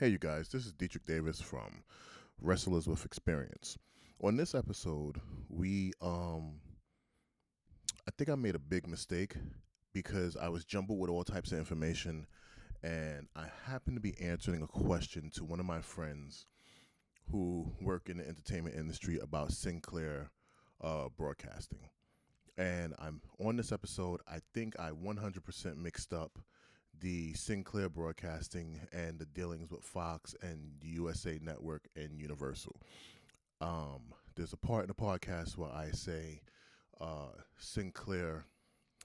Hey, you guys, this is Dietrich Davis from Wrestlers with Experience. On this episode, we, um, I think I made a big mistake because I was jumbled with all types of information and I happened to be answering a question to one of my friends who work in the entertainment industry about Sinclair uh, broadcasting. And I'm on this episode, I think I 100% mixed up the Sinclair Broadcasting and the dealings with Fox and USA Network and Universal. Um, there's a part in the podcast where I say uh, Sinclair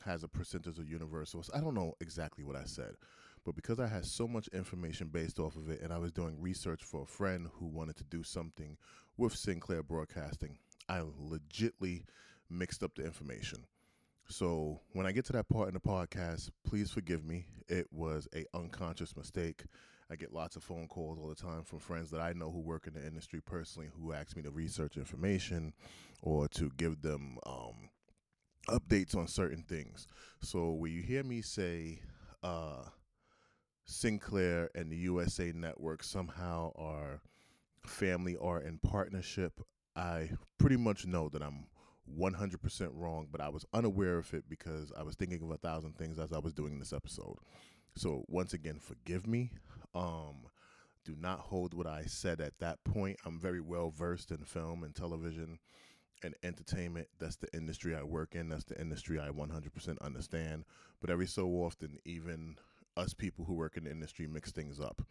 has a percentage of Universal. I don't know exactly what I said, but because I had so much information based off of it, and I was doing research for a friend who wanted to do something with Sinclair Broadcasting, I legitly mixed up the information. So when I get to that part in the podcast, please forgive me. It was a unconscious mistake. I get lots of phone calls all the time from friends that I know who work in the industry personally who ask me to research information or to give them um, updates on certain things. So when you hear me say uh, Sinclair and the USA Network somehow are family or in partnership, I pretty much know that I'm 100% wrong, but I was unaware of it because I was thinking of a thousand things as I was doing this episode. So once again, forgive me. Um, do not hold what I said at that point. I'm very well versed in film and television and entertainment. That's the industry I work in. That's the industry I 100% understand. But every so often, even us people who work in the industry mix things up.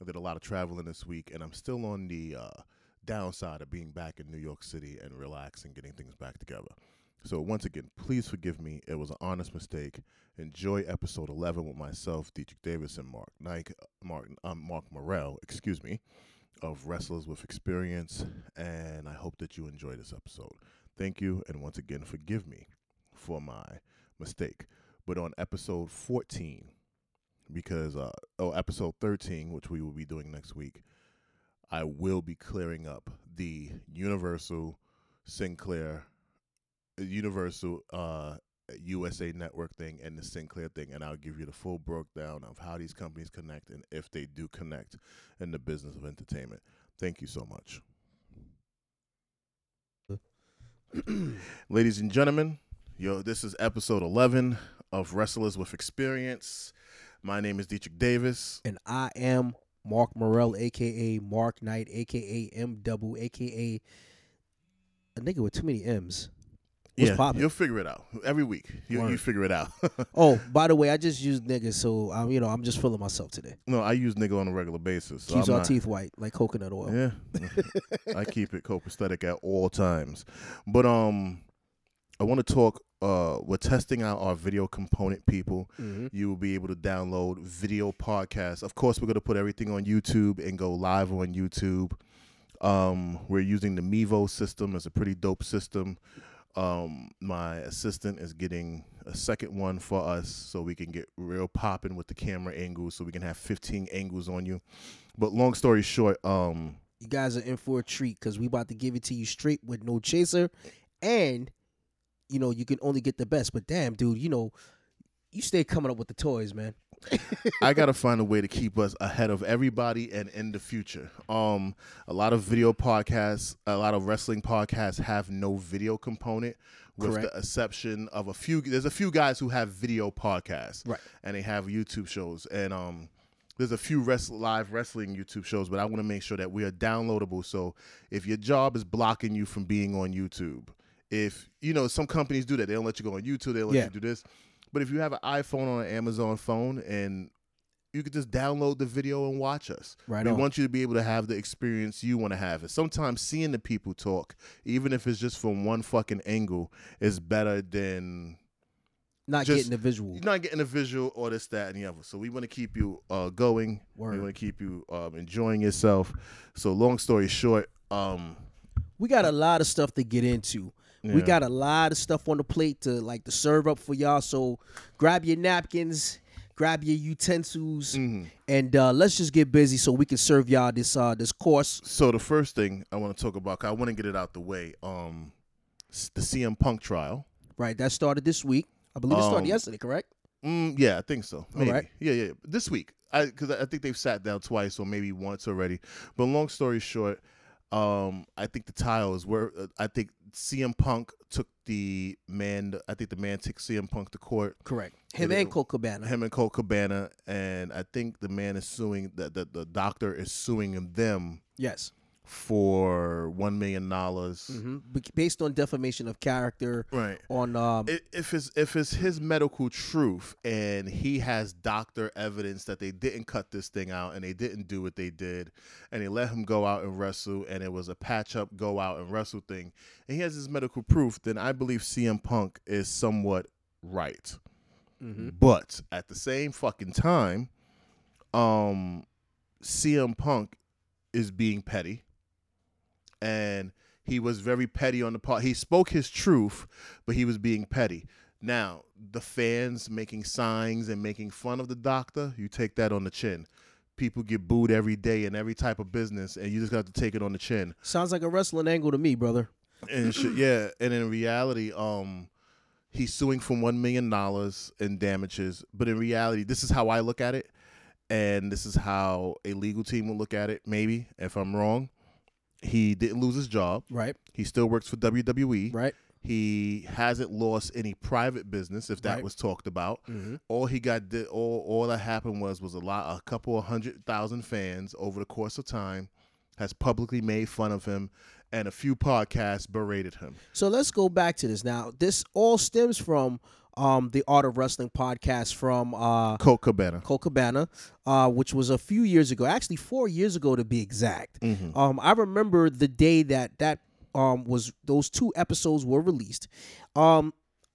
I did a lot of traveling this week, and I'm still on the uh, downside of being back in New York City and relaxing, getting things back together. So once again, please forgive me. It was an honest mistake. Enjoy episode 11 with myself, Dietrich Davis, and Mark Nike, Mark, um, Mark Morel, excuse me, of Wrestlers with Experience. And I hope that you enjoy this episode. Thank you, and once again, forgive me for my mistake. But on episode 14, because uh, oh, episode 13, which we will be doing next week, I will be clearing up the Universal Sinclair Universal uh, USA Network thing and the Sinclair thing, and I'll give you the full breakdown of how these companies connect and if they do connect in the business of entertainment. Thank you so much. Ladies and gentlemen, yo, this is episode 11 of Wrestlers with Experience. My name is Dietrich Davis. And I am Mark Morell, aka Mark Knight, aka M Double, aka a nigga with too many M's. What's yeah, poppin'? you'll figure it out every week. You, you figure it out. oh, by the way, I just use nigga, so I'm you know I'm just feeling myself today. No, I use nigga on a regular basis. So Keeps I'm our not, teeth white like coconut oil. Yeah, I keep it copacetic at all times. But um, I want to talk. Uh, we're testing out our video component, people. Mm-hmm. You will be able to download video podcasts. Of course, we're gonna put everything on YouTube and go live on YouTube. Um, we're using the Mevo system. It's a pretty dope system. Um, my assistant is getting a second one for us so we can get real popping with the camera angles so we can have 15 angles on you. But long story short, um, you guys are in for a treat because we about to give it to you straight with no chaser and you know you can only get the best but damn dude you know you stay coming up with the toys man I gotta find a way to keep us ahead of everybody and in the future. Um, a lot of video podcasts, a lot of wrestling podcasts have no video component, with Correct. the exception of a few. There's a few guys who have video podcasts, right? And they have YouTube shows, and um, there's a few rest- live wrestling YouTube shows, but I want to make sure that we are downloadable. So if your job is blocking you from being on YouTube, if you know some companies do that, they don't let you go on YouTube, they don't let yeah. you do this but if you have an iPhone or an Amazon phone and you could just download the video and watch us. Right. We on. want you to be able to have the experience you want to have. And sometimes seeing the people talk, even if it's just from one fucking angle, is better than not just, getting the visual. Not getting the visual or this, that, and the other. So we want to keep you uh, going. Word. We want to keep you um, enjoying yourself. So long story short, um, we got a lot of stuff to get into. Yeah. We got a lot of stuff on the plate to like to serve up for y'all. So grab your napkins, grab your utensils, mm-hmm. and uh, let's just get busy so we can serve y'all this uh this course. So the first thing I want to talk about, I want to get it out the way. Um, the CM Punk trial. Right, that started this week. I believe it started um, yesterday. Correct. Mm, yeah, I think so. Maybe. Yeah, yeah. This week. I because I, think they've sat down twice or maybe once already. But long story short, um, I think the tiles were. Uh, I think CM Punk took the man. I think the man took CM Punk to court. Correct. Him and, and Colt Cabana. Him and Colt Cabana, and I think the man is suing. That the, the doctor is suing them. Yes for one million dollars, mm-hmm. based on defamation of character. Right. On um, if it's if it's his medical truth and he has doctor evidence that they didn't cut this thing out and they didn't do what they did, and they let him go out and wrestle, and it was a patch up go out and wrestle thing, and he has his medical proof, then I believe CM Punk is somewhat right. Mm-hmm. But at the same fucking time, um, CM Punk is being petty and he was very petty on the part. He spoke his truth, but he was being petty. Now, the fans making signs and making fun of the doctor, you take that on the chin. People get booed every day in every type of business, and you just got to take it on the chin. Sounds like a wrestling angle to me, brother. And yeah, and in reality, um, he's suing for one million dollars in damages. But in reality, this is how I look at it, and this is how a legal team will look at it. Maybe if I'm wrong, he didn't lose his job. Right. He still works for WWE. Right. He hasn't lost any private business, if that right. was talked about. Mm-hmm. All he got did, all all that happened was was a lot, a couple of hundred thousand fans over the course of time has publicly made fun of him, and a few podcasts berated him. So let's go back to this now. This all stems from um, the Art of Wrestling podcast from uh, Colt Cabana. Colt Cabana, uh, which was a few years ago, actually four years ago to be exact. Mm-hmm. Um, I remember the day that that um, was those two episodes were released. Um,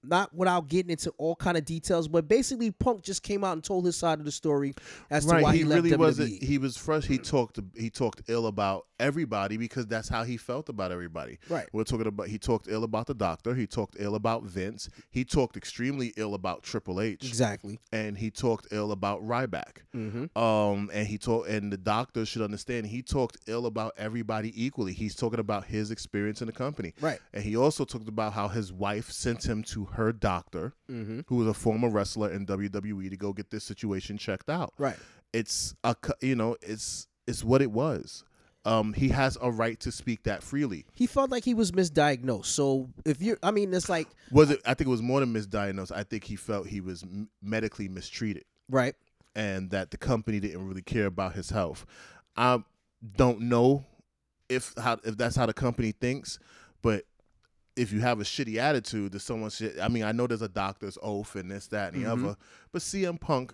not without getting into all kind of details, but basically Punk just came out and told his side of the story as right. to why he, he really WWE. wasn't. He was fresh. He talked. He talked ill about everybody because that's how he felt about everybody. Right. We're talking about. He talked ill about the doctor. He talked ill about Vince. He talked extremely ill about Triple H. Exactly. And he talked ill about Ryback. Mm-hmm. Um. And he talked. And the doctor should understand. He talked ill about everybody equally. He's talking about his experience in the company. Right. And he also talked about how his wife sent him to her doctor, mm-hmm. who was a former wrestler in WWE, to go get this situation checked out. Right. It's a you know it's it's what it was. Um, he has a right to speak that freely. He felt like he was misdiagnosed. So if you're, I mean, it's like was it? I think it was more than misdiagnosed. I think he felt he was m- medically mistreated. Right. And that the company didn't really care about his health. I don't know if how if that's how the company thinks, but if you have a shitty attitude to someone shit, I mean, I know there's a doctor's oath and this, that, and the mm-hmm. other, but CM Punk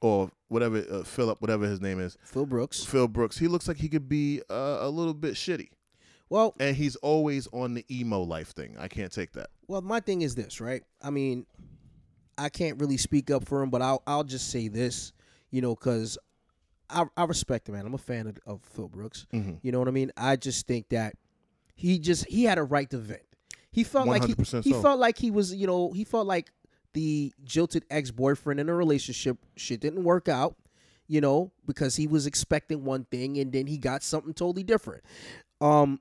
or whatever uh, Philip, whatever his name is, Phil Brooks. Phil Brooks. He looks like he could be uh, a little bit shitty. Well, and he's always on the emo life thing. I can't take that. Well, my thing is this, right? I mean, I can't really speak up for him, but I'll I'll just say this, you know, because I I respect him, man. I'm a fan of, of Phil Brooks. Mm-hmm. You know what I mean? I just think that he just he had a right to vent. He felt like he, so. he felt like he was, you know, he felt like the jilted ex boyfriend in a relationship. Shit didn't work out, you know, because he was expecting one thing and then he got something totally different. Um,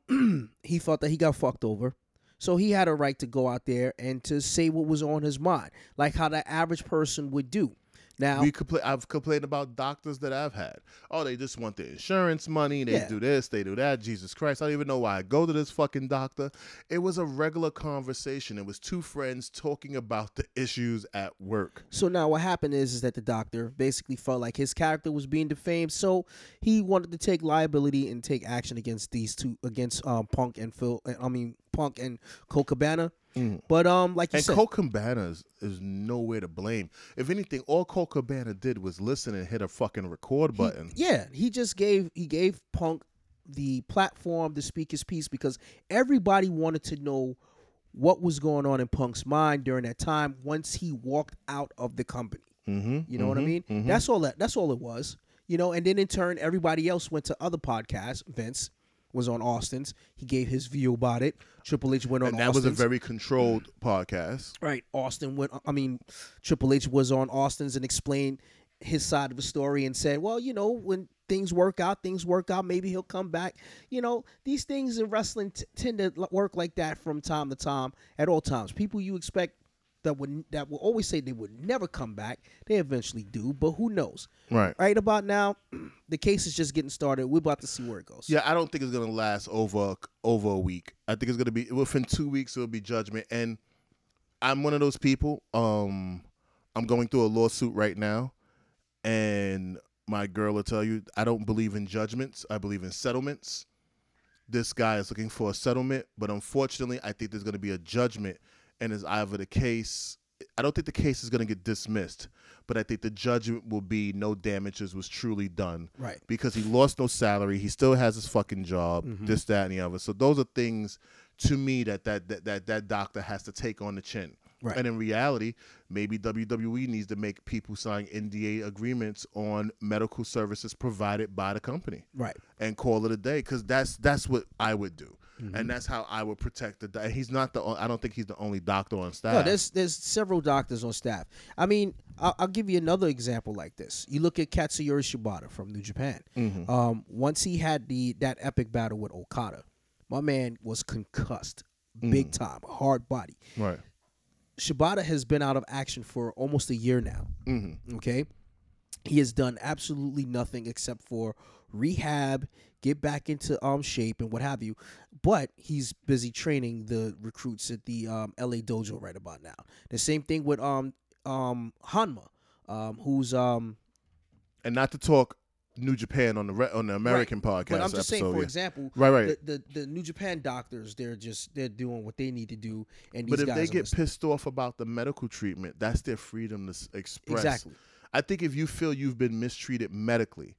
he felt that he got fucked over. So he had a right to go out there and to say what was on his mind, like how the average person would do. Now we compl- I've complained about doctors that I've had. Oh, they just want the insurance money. They yeah. do this, they do that. Jesus Christ, I don't even know why I go to this fucking doctor. It was a regular conversation. It was two friends talking about the issues at work. So now what happened is is that the doctor basically felt like his character was being defamed, so he wanted to take liability and take action against these two against um, Punk and Phil. I mean Punk and Colt Cabana. Mm. But um, like you and said, Colt Cabana is, is nowhere to blame. If anything, all Colt Cabana did was listen and hit a fucking record button. He, yeah, he just gave he gave Punk the platform to speak his piece because everybody wanted to know what was going on in Punk's mind during that time once he walked out of the company. Mm-hmm, you know mm-hmm, what I mm-hmm, mean? Mm-hmm. That's all that. That's all it was. You know, and then in turn, everybody else went to other podcasts. Vince was on Austin's. He gave his view about it. Triple H went on. And that Austin's. was a very controlled podcast. Right. Austin went. I mean, Triple H was on Austin's and explained his side of the story and said, well, you know, when things work out, things work out. Maybe he'll come back. You know, these things in wrestling t- tend to work like that from time to time at all times. People you expect that would that will always say they would never come back. They eventually do, but who knows? Right. Right about now, the case is just getting started. We're about to see where it goes. Yeah, I don't think it's gonna last over over a week. I think it's gonna be within two weeks. It'll be judgment, and I'm one of those people. Um, I'm going through a lawsuit right now, and my girl will tell you I don't believe in judgments. I believe in settlements. This guy is looking for a settlement, but unfortunately, I think there's to be a judgment, and is either the case. I don't think the case is going to get dismissed, but I think the judgment will be no damages was truly done. Right. Because he lost no salary, he still has his fucking job, Mhm. this, that, and the other. So those are things to me that that that that, that doctor has to take on the chin. Right. And in reality, maybe WWE needs to make people sign NDA agreements on medical services provided by the company Right. and call it a day because that's that's what I would do, Mm-hmm. and that's how I would protect the. He's not the. I don't think he's the only doctor on staff. No, there's there's several doctors on staff. I mean, I'll, I'll give you another example like this. You look at Katsuyori Shibata from New Japan. Mhm. Um, once he had the that epic battle with Okada, my man was concussed, big time, hard body. right. Shibata has been out of action for almost a year now. hmm Okay, he has done absolutely nothing except for rehab, get back into um shape and what have you. But he's busy training the recruits at the um, LA dojo right about now. The same thing with um um Honma, um who's um And not to talk New Japan on the re- on the American podcast. but I'm just saying for yeah. example. Right, right. The, the the New Japan doctors, they're just they're doing what they need to do, and these But if they get listening. pissed off about the medical treatment, that's their freedom to express. exactly, I think if you feel you've been mistreated medically,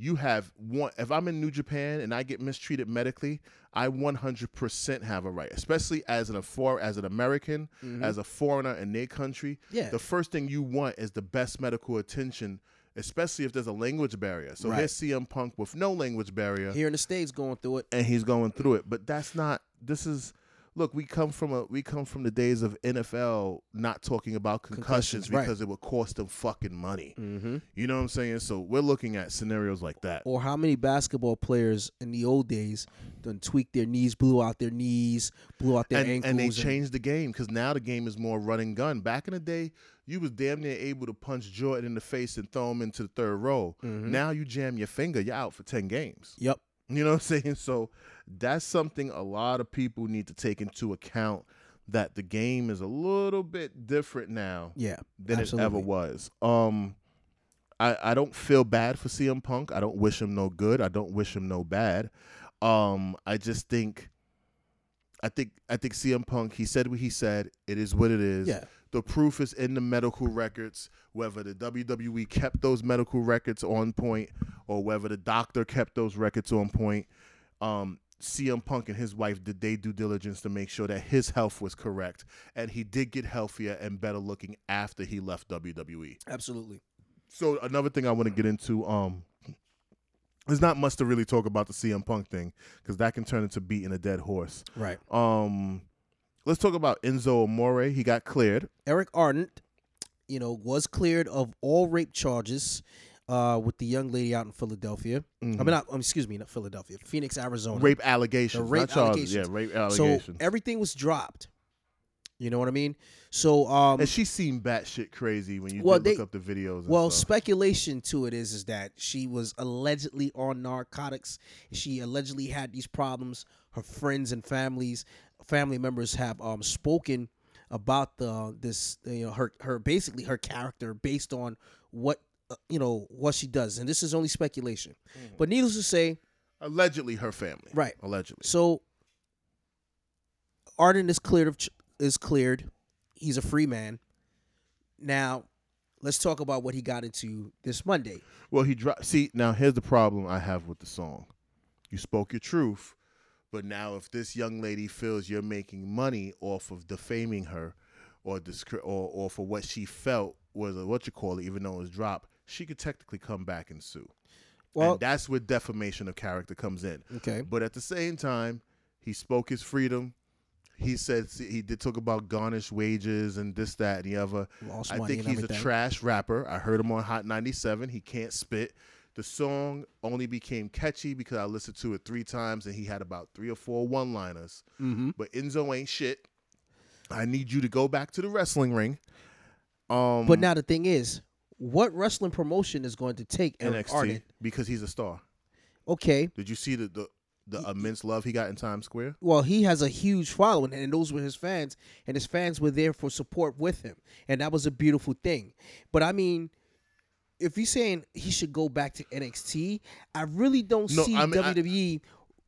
you have one. If I'm in New Japan and I get mistreated medically, I 100% have a right, especially as an for as an American, as a foreigner in their country. Mm-hmm. Yeah. The first thing you want is the best medical attention, especially if there's a language barrier. So Right. here's CM Punk with no language barrier here in the states going through it. and he's going through it. But that's not. This is. Look, we come from a we come from the days of NFL not talking about concussions, Concussions, right. because it would cost them fucking money. Mm-hmm. You know what I'm saying? So we're looking at scenarios like that. or how many basketball players in the old days done tweaked their knees, blew out their knees, blew out their And, ankles, and they changed the game because now the game is more run and gun. Back in the day, you was damn near able to punch Jordan in the face and throw him into the third row. Mhm. Now you jam your finger, you're out for ten games. Yep. You know what I'm saying? So that's something a lot of people need to take into account that the game is a little bit different now Yeah. than absolutely. it ever was. Um I, I don't feel bad for CM Punk. I don't wish him no good. I don't wish him no bad. Um I just think I think I think CM Punk, he said what he said. It is what it is. Yeah. The proof is in the medical records, whether the WWE kept those medical records on point or whether the doctor kept those records on point. Um, CM Punk and his wife did they due diligence to make sure that his health was correct, and he did get healthier and better looking after he left WWE. Absolutely. So another thing I want to get into, um, there's not much to really talk about the CM Punk thing because that can turn into beating a dead horse. Right. Um, let's talk about Enzo Amore. He got cleared. Eric Arndt, you know, was cleared of all rape charges uh, with the young lady out in Philadelphia. I mean, not, um, excuse me, not Philadelphia, Phoenix, Arizona. Mm-hmm. rape allegations, The rape not charges. allegations. Yeah, rape allegations. so everything was dropped. You know what I mean? So, um, and she seemed batshit crazy when you Well, they- look up the videos. And Well, stuff. speculation to it is is that she was allegedly on narcotics. She allegedly had these problems. Her friends and families, family members have um spoken about the this you know her her basically her character based on what uh, you know what she does, and this is only speculation. But needless to say, allegedly her family. Right. Allegedly. so Arndt is cleared of ch- is cleared. He's a free man. Now, let's talk about what he got into this Monday. Well, he dropped. See, now here's the problem I have with the song. You spoke your truth, but now if this young lady feels you're making money off of defaming her, or discre- or or for what she felt was a, what you call it, even though it was dropped, she could technically come back and sue. Well, and that's where defamation of character comes in. okay. But at the same time, he spoke his freedom. He said he did talk about garnished wages and this, that, and the other. Lost I think he's everything. a trash rapper. I heard him on Hot 97. He can't spit. The song only became catchy because I listened to it three times and he had about three or four one liners. Mm-hmm. But Enzo ain't shit. I need you to go back to the wrestling ring. Um, But now the thing is, what wrestling promotion is going to take Eric NXT Arndt? because he's a star. Okay, Did you see the the, the immense love he got in Times Square? well, he has a huge following, and those were his fans, and his fans were there for support with him, and that was a beautiful thing. But I mean, if you're saying he should go back to NXT, I really don't No, see I mean, WWE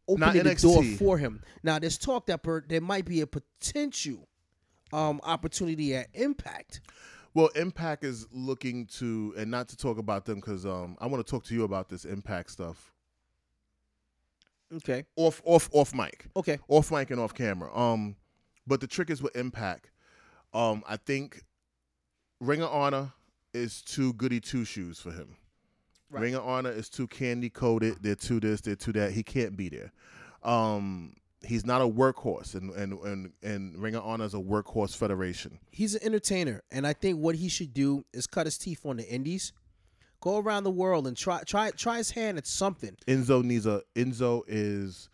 Not opening the door for him. Now, there's talk that per, there might be a potential um, opportunity at Impact. Well, Impact is looking to, and not to talk about them because um, I want to talk to you about this Impact stuff Okay. off off off mic. Okay. off mic and off camera. Um, but the trick is with Impact. Um, I think Ring of Honor is too goody two shoes for him. Right. Ring of Honor is too candy coated. They're too this. They're too that. He can't be there. Um, he's not a workhorse, and and and and Ring of Honor is a workhorse federation. he's an entertainer, and I think what he should do is cut his teeth on the indies, go around the world and try try try his hand at something. Enzo needs a Enzo is.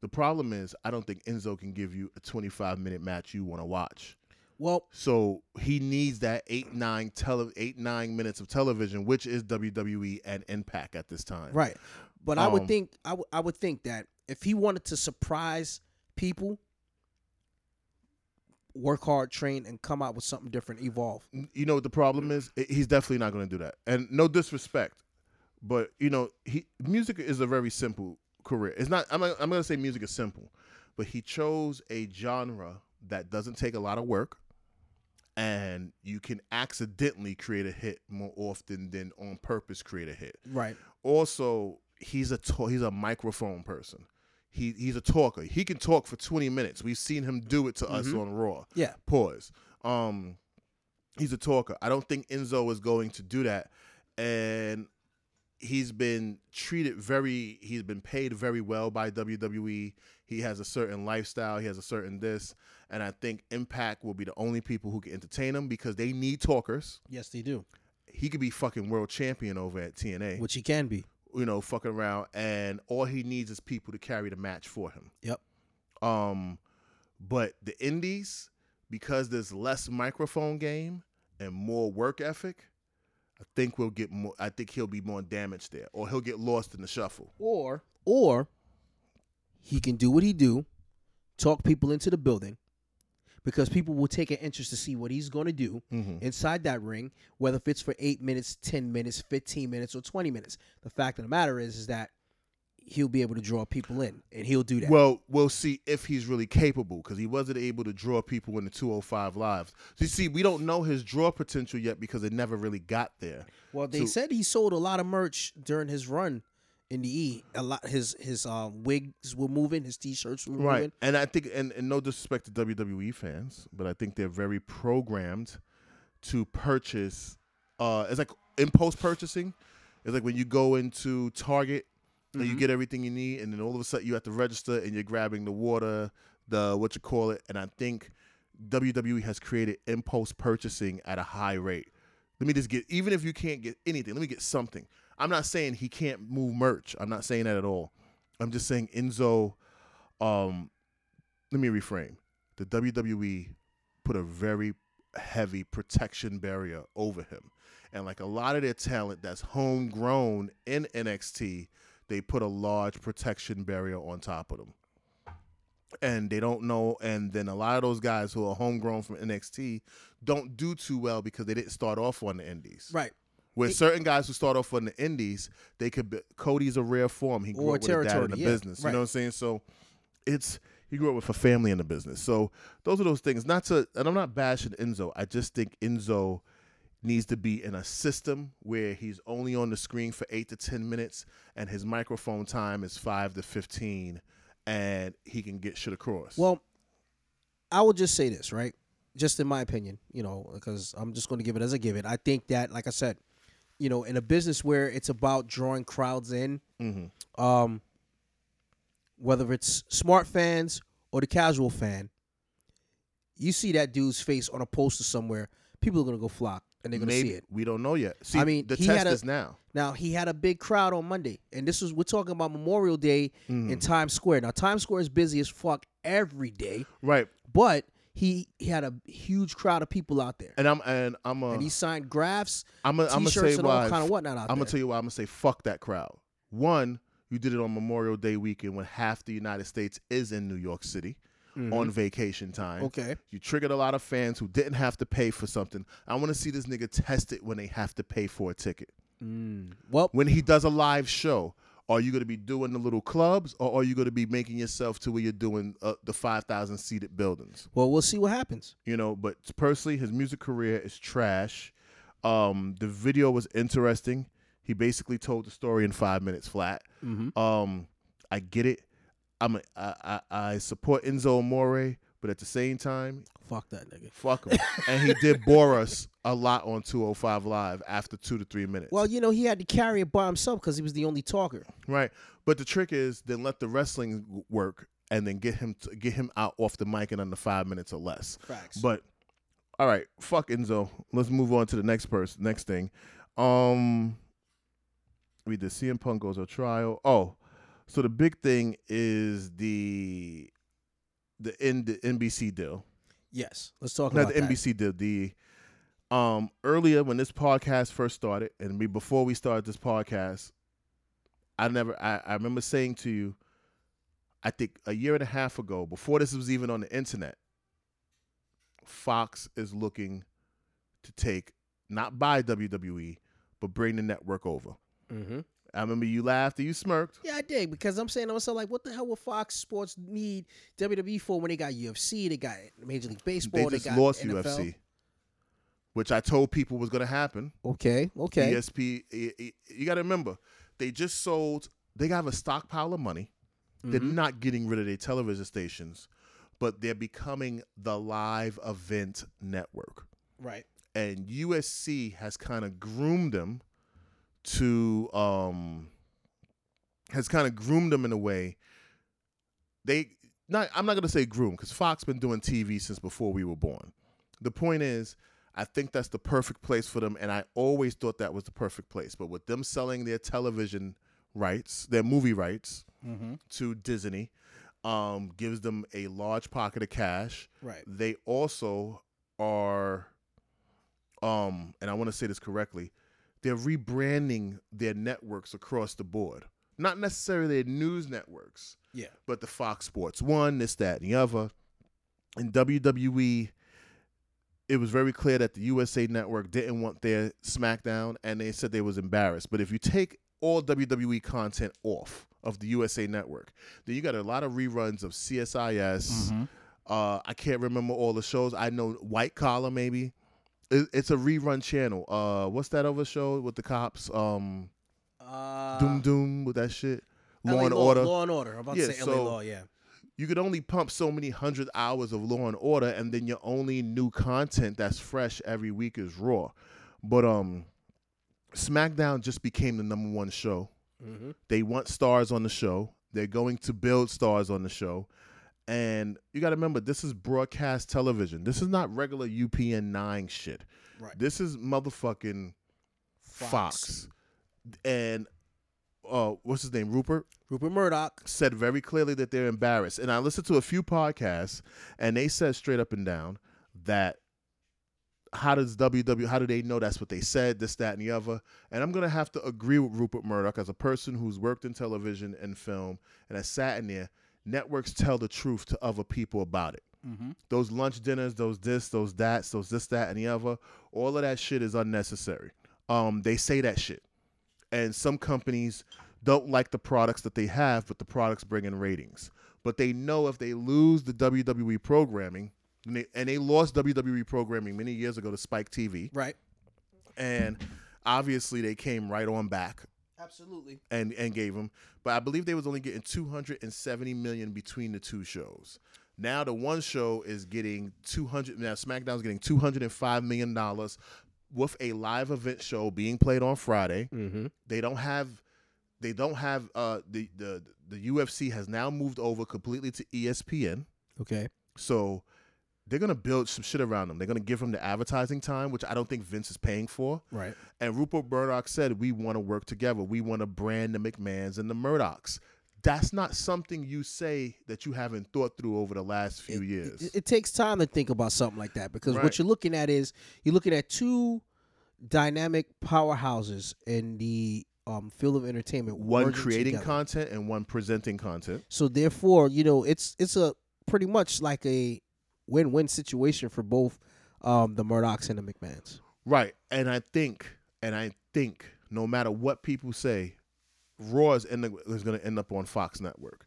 The problem is, I don't think Enzo can give you a 25 minute match you want to watch. Well, So he needs that eight nine tele eight nine minutes of television, which is WWE and Impact at this time. right, but I would Um, think I would think that if he wanted to surprise people, work hard, train, and come out with something different, evolve. You know what the problem is? He's definitely not going to do that. And no disrespect, but you know, he music is a very simple career. It's not. I'm. not- I'm going to say music is simple, but he chose a genre that doesn't take a lot of work, and you can accidentally create a hit more often than on purpose create a hit. Right. also he's a ta- he's a microphone person. He he's a talker. He can talk for 20 minutes. We've seen him do it to us Mhm. on Raw. Yeah. Pause. Um he's a talker. I don't think Enzo is going to do that and he's been treated very he's been paid very well by WWE. He has a certain lifestyle, he has a certain this and I think Impact will be the only people who can entertain him because they need talkers. Yes, they do, He could be fucking world champion over at TNA which he can be. you know, fucking around, and all he needs is people to carry the match for him. Yep. Um, but the indies, because there's less microphone game and more work ethic, I think we'll get more. I think he'll be more damaged there, or he'll get lost in the shuffle. Or or he can do what he do, talk people into the building, because people will take an interest to see what he's going to do Mm-hmm. inside that ring, whether if it's for eight minutes, ten minutes, fifteen minutes, or twenty minutes. The fact of the matter is, is that he'll be able to draw people in, and he'll do that. Well, we'll see if he's really capable because he wasn't able to draw people in the 205 lives. So you see, we don't know his draw potential yet because it never really got there. Well, they So- said he sold a lot of merch during his run in the E. A lot his his um, wigs were moving, his t-shirts were Right. moving. And I think, and, and no disrespect to WWE fans, but I think they're very programmed to purchase. Uh, it's like impulse purchasing. It's like when you go into Target and you Mhm. get everything you need, and then all of a sudden you have to register and you're grabbing the water, the what you call it. And I think WWE has created impulse purchasing at a high rate. Let me just get, even if you can't get anything, let me get something. I'm not saying he can't move merch. I'm not saying that at all. I'm just saying Enzo. Um, let me reframe. The WWE put a very heavy protection barrier over him, and like a lot of their talent that's homegrown in NXT, they put a large protection barrier on top of them. And they don't know, and then a lot of those guys who are homegrown from NXT don't do too well because they didn't start off on the Indies. Right. Where It- certain guys who start off on the indies, they could be Cody's a rare form. He grew up with a dad in the yeah, business. You know what I'm saying? So it's he grew up with a family in the business. So those are those things. Not to and I'm not bashing Enzo. I just think Enzo needs to be in a system where he's only on the screen for eight to ten minutes and his microphone time is five to fifteen and he can get shit across. Well, I will just say this, right? Just in my opinion, you know, because I'm just going to give it as I give it. I think that, like I said, you know, in a business where it's about drawing crowds in, hmm um, whether it's smart fans or the casual fan, you see that dude's face on a poster somewhere, people are going to go flock and they're going to maybe see it. we don't know yet. See, I mean, the test a- is now. Now he had a big crowd on Monday, and this was we're talking about Memorial Day Mhm. in Times Square. Now Times Square is busy as fuck every day, Right. but he he had a huge crowd of people out there, And I'm and I'm a, and he signed graphs, I'm a, I'm gonna say and why. all kind of whatnot out I'm there. gonna tell you why. I'm gonna say fuck that crowd. One, you did it on Memorial Day weekend when half the United States is in New York City on vacation time. Mm-hmm. Okay. You triggered a lot of fans who didn't have to pay for something. I want to see this nigga test it when they have to pay for a ticket. Well, When he does a live show, are you going to be doing the little clubs or are you going to be making yourself to where you're doing uh, the 5,000 seated buildings? well, we'll see what happens. you know but personally his music career is trash. Um the video was interesting. He basically told the story in five minutes flat. Um i get it. I'm a, I, I, I support enzo amore but at the same time Fuck that nigga. fuck him and he did bore us a lot on 205 live after two to three minutes Well, you know, he had to carry it by himself because he was the only talker. right but the trick is then let the wrestling work and then get him to, get him out off the mic in under five minutes or less Facts. But all right, fuck Enzo. Let's move on to the next person. Next thing, um, we did CM Punk goes on trial. Oh, so the big thing is the the N, the NBC deal. yes, let's talk about that. Not about the that. NBC deal. The um earlier when this podcast first started, and we before we started this podcast, I never I, I remember saying to you, I think a year and a half ago, before this was even on the internet, Fox is looking to take not buy WWE, but bring the network over. Mm-hmm. I remember you laughed and you smirked. Yeah, I did because I'm saying to myself like, what the hell would Fox Sports need WWE for when they got UFC, they got Major League Baseball, They just got lost NFL? UFC, which I told people was going to happen. Okay, okay, ESP. You got to remember, they just sold. They have a stockpile of money. They're Mm-hmm. not getting rid of their television stations, but they're becoming the live event network. right. And UFC has kind of groomed them to um has kind of groomed them in a way they not I'm not going to say groom because Fox been doing TV since before we were born. The point is, I think that's the perfect place for them, and I always thought that was the perfect place. But with them selling their television rights, their movie rights to Disney, um, gives them a large pocket of cash. Right. They also are, um, and I want to say this correctly, they're rebranding their networks across the board. Not necessarily their news networks, Yeah. but the Fox Sports One, this, that, and the other. In WWE, it was very clear that the USA Network didn't want their SmackDown, and they said they was embarrassed. But if you take all WWE content off of the USA Network, then you got a lot of reruns of NCIS. Uh, I can't remember all the shows. I know White Collar, maybe. It, it's a rerun channel. Uh, what's that other show with the cops? Um, Uh, Doom Doom with that shit. LA Law and Order. Law and Order. I'm about Yeah, to say LA Law. Yeah. you could only pump so many hundred hours of Law and Order, and then your only new content that's fresh every week is Raw. But um, SmackDown just became the number one show. Mm-hmm. They want stars on the show. They're going to build stars on the show. And you got to remember, this is broadcast television. This is not regular UPN 9 shit. Right. This is motherfucking Fox. And uh, what's his name? Rupert? Rupert Murdoch. said very clearly that they're embarrassed. And I listened to a few podcasts, and they said straight up and down that how does WW how do they know that's what they said, this, that, and the other? And I'm gonna have to agree with Rupert Murdoch as a person who's worked in television and film and has sat in there. Networks tell the truth to other people about it. Mm-hmm. Those lunch dinners, those this, those that, those this, that, and the other, all of that shit is unnecessary. Um, they say that shit. And some companies don't like the products that they have, but the products bring in ratings. But they know if they lose the WWE programming, and they, and they lost WWE programming many years ago to Spike TV, Right. and obviously they came right on back Absolutely. and and gave them. But I believe they was only getting 270 million between the two shows. Now the one show is getting 200. Now SmackDown's getting 205 million dollars with a live event show being played on Friday. Mm-hmm. They don't have. They don't have. Uh, the the the UFC has now moved over completely to ESPN. Okay. So they're gonna build some shit around them. They're gonna give them the advertising time, which I don't think Vince is paying for. Right. And Rupert Murdoch said, "We want to work together. We want to brand the McMahons and the Murdochs." that's not something you say that you haven't thought through over the last few it, years. It, it, takes time to think about something like that because Right. what you're looking at is you're looking at two dynamic powerhouses in the um, field of entertainment. one creating together. content and one presenting content. So therefore, you know, it's it's a pretty much like a win-win situation for both um, the Murdochs and the McMahons. Right. And I think, and I think, no matter what people say, Raw is, is going to end up on Fox Network.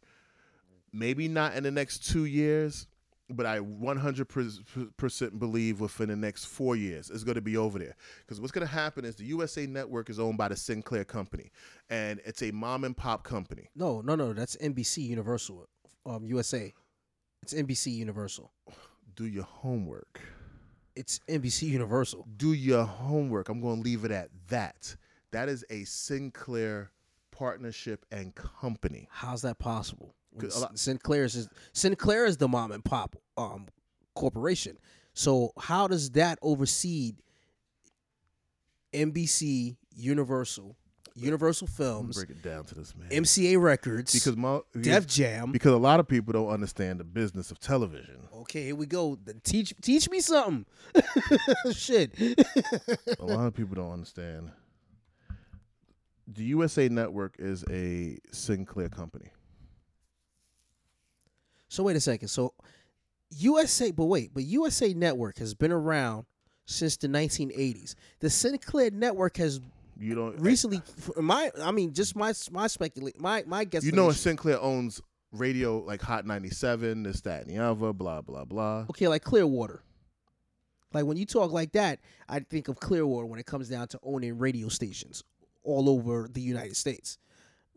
Maybe not in the next two years, but I 100% believe within the next four years it's going to be over there. Because what's going to happen is the USA Network is owned by the Sinclair Company, and it's a mom and pop company. No, no, no, that's NBC Universal, um, USA. It's NBC Universal. Do your homework. It's NBC Universal. do your homework. I'm going to leave it at that. That is a Sinclair partnership and company. How's that possible? Lot- Sinclair is Sinclair is the mom and pop um corporation. So how does that oversee NBC, Universal, Universal Films, break it down to this man. MCA Records, because my, Def Jam? because a lot of people don't understand the business of television. Okay, here we go. Then teach teach me something. Shit. a lot of people don't understand. The USA Network is a Sinclair company. So wait a second. So USA, but wait, but USA Network has been around since the 1980s. The Sinclair Network has You don't recently, f- my, I mean, just my my speculate, my my guess. You know, Sinclair owns radio like Hot 97, this, that, and the other, blah, blah, blah. okay, like Clearwater. Like when you talk like that, I think of Clearwater when it comes down to owning radio stations all over the United States.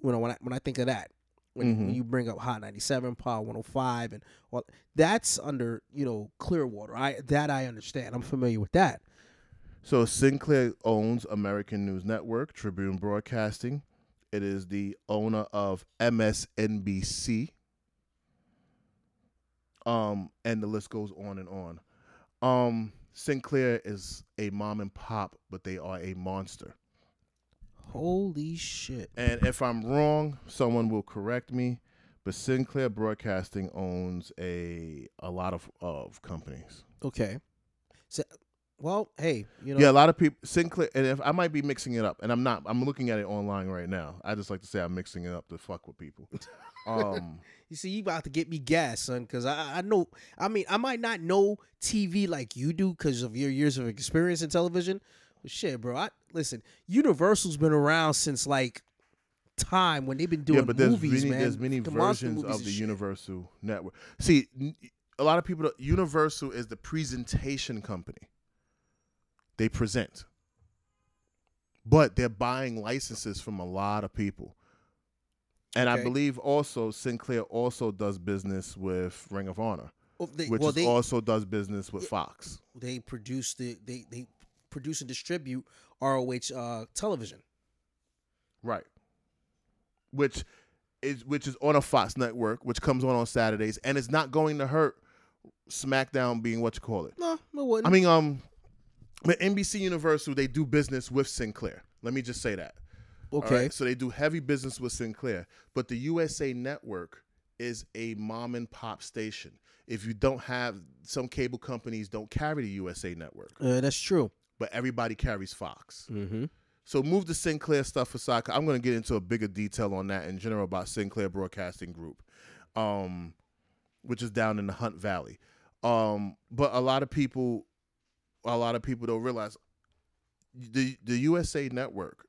You know, when I, when I think of that, when, when Mhm. you bring up Hot 97, Power 105, and well, that's under you know Clearwater. I that I understand. I'm familiar with that. So Sinclair owns American News Network, Tribune Broadcasting. It is the owner of MSNBC. Um, and the list goes on and on. Um, Sinclair is a mom and pop, but they are a monster. Holy shit! And if I'm wrong, someone will correct me. But Sinclair Broadcasting owns a a lot of of companies. Okay, so well, hey, you know, Yeah, a lot of people Sinclair, and if I might be mixing it up, and I'm not. I'm looking at it online right now. I just like to say I'm mixing it up to fuck with people. Um, You see, you about to get me gas, son, because I, I know. I mean, I might not know TV like you do because of your years of experience in television. But shit, bro, I listen. Universal's been around since like time when they've been doing yeah, but there's movies, many man. there's many The versions of the shit. Universal network. See, a lot of people. Universal is the presentation company. They present, but they're buying licenses from a lot of people. And I believe also Sinclair also does business with Ring of Honor, Oh, they, which well, they also does business with Fox. they produce the they they produce and distribute ROH uh, television. Right. Which is which is on a Fox network, which comes on on Saturdays, and it's not going to hurt SmackDown being what you call it. No, it wouldn't. I mean, um, but NBC Universal they do business with Sinclair. Let me just say that. Okay, right? So they do heavy business with Sinclair, but the USA Network is a mom and pop station. If you don't have some cable companies don't carry the USA Network, uh, that's true. but everybody carries Fox. Mm-hmm. So move the Sinclair stuff aside. I'm going to get into a bigger detail on that in general about Sinclair Broadcasting Group, um, which is down in the Hunt Valley. Um, but a lot of people, a lot of people don't realize the the USA Network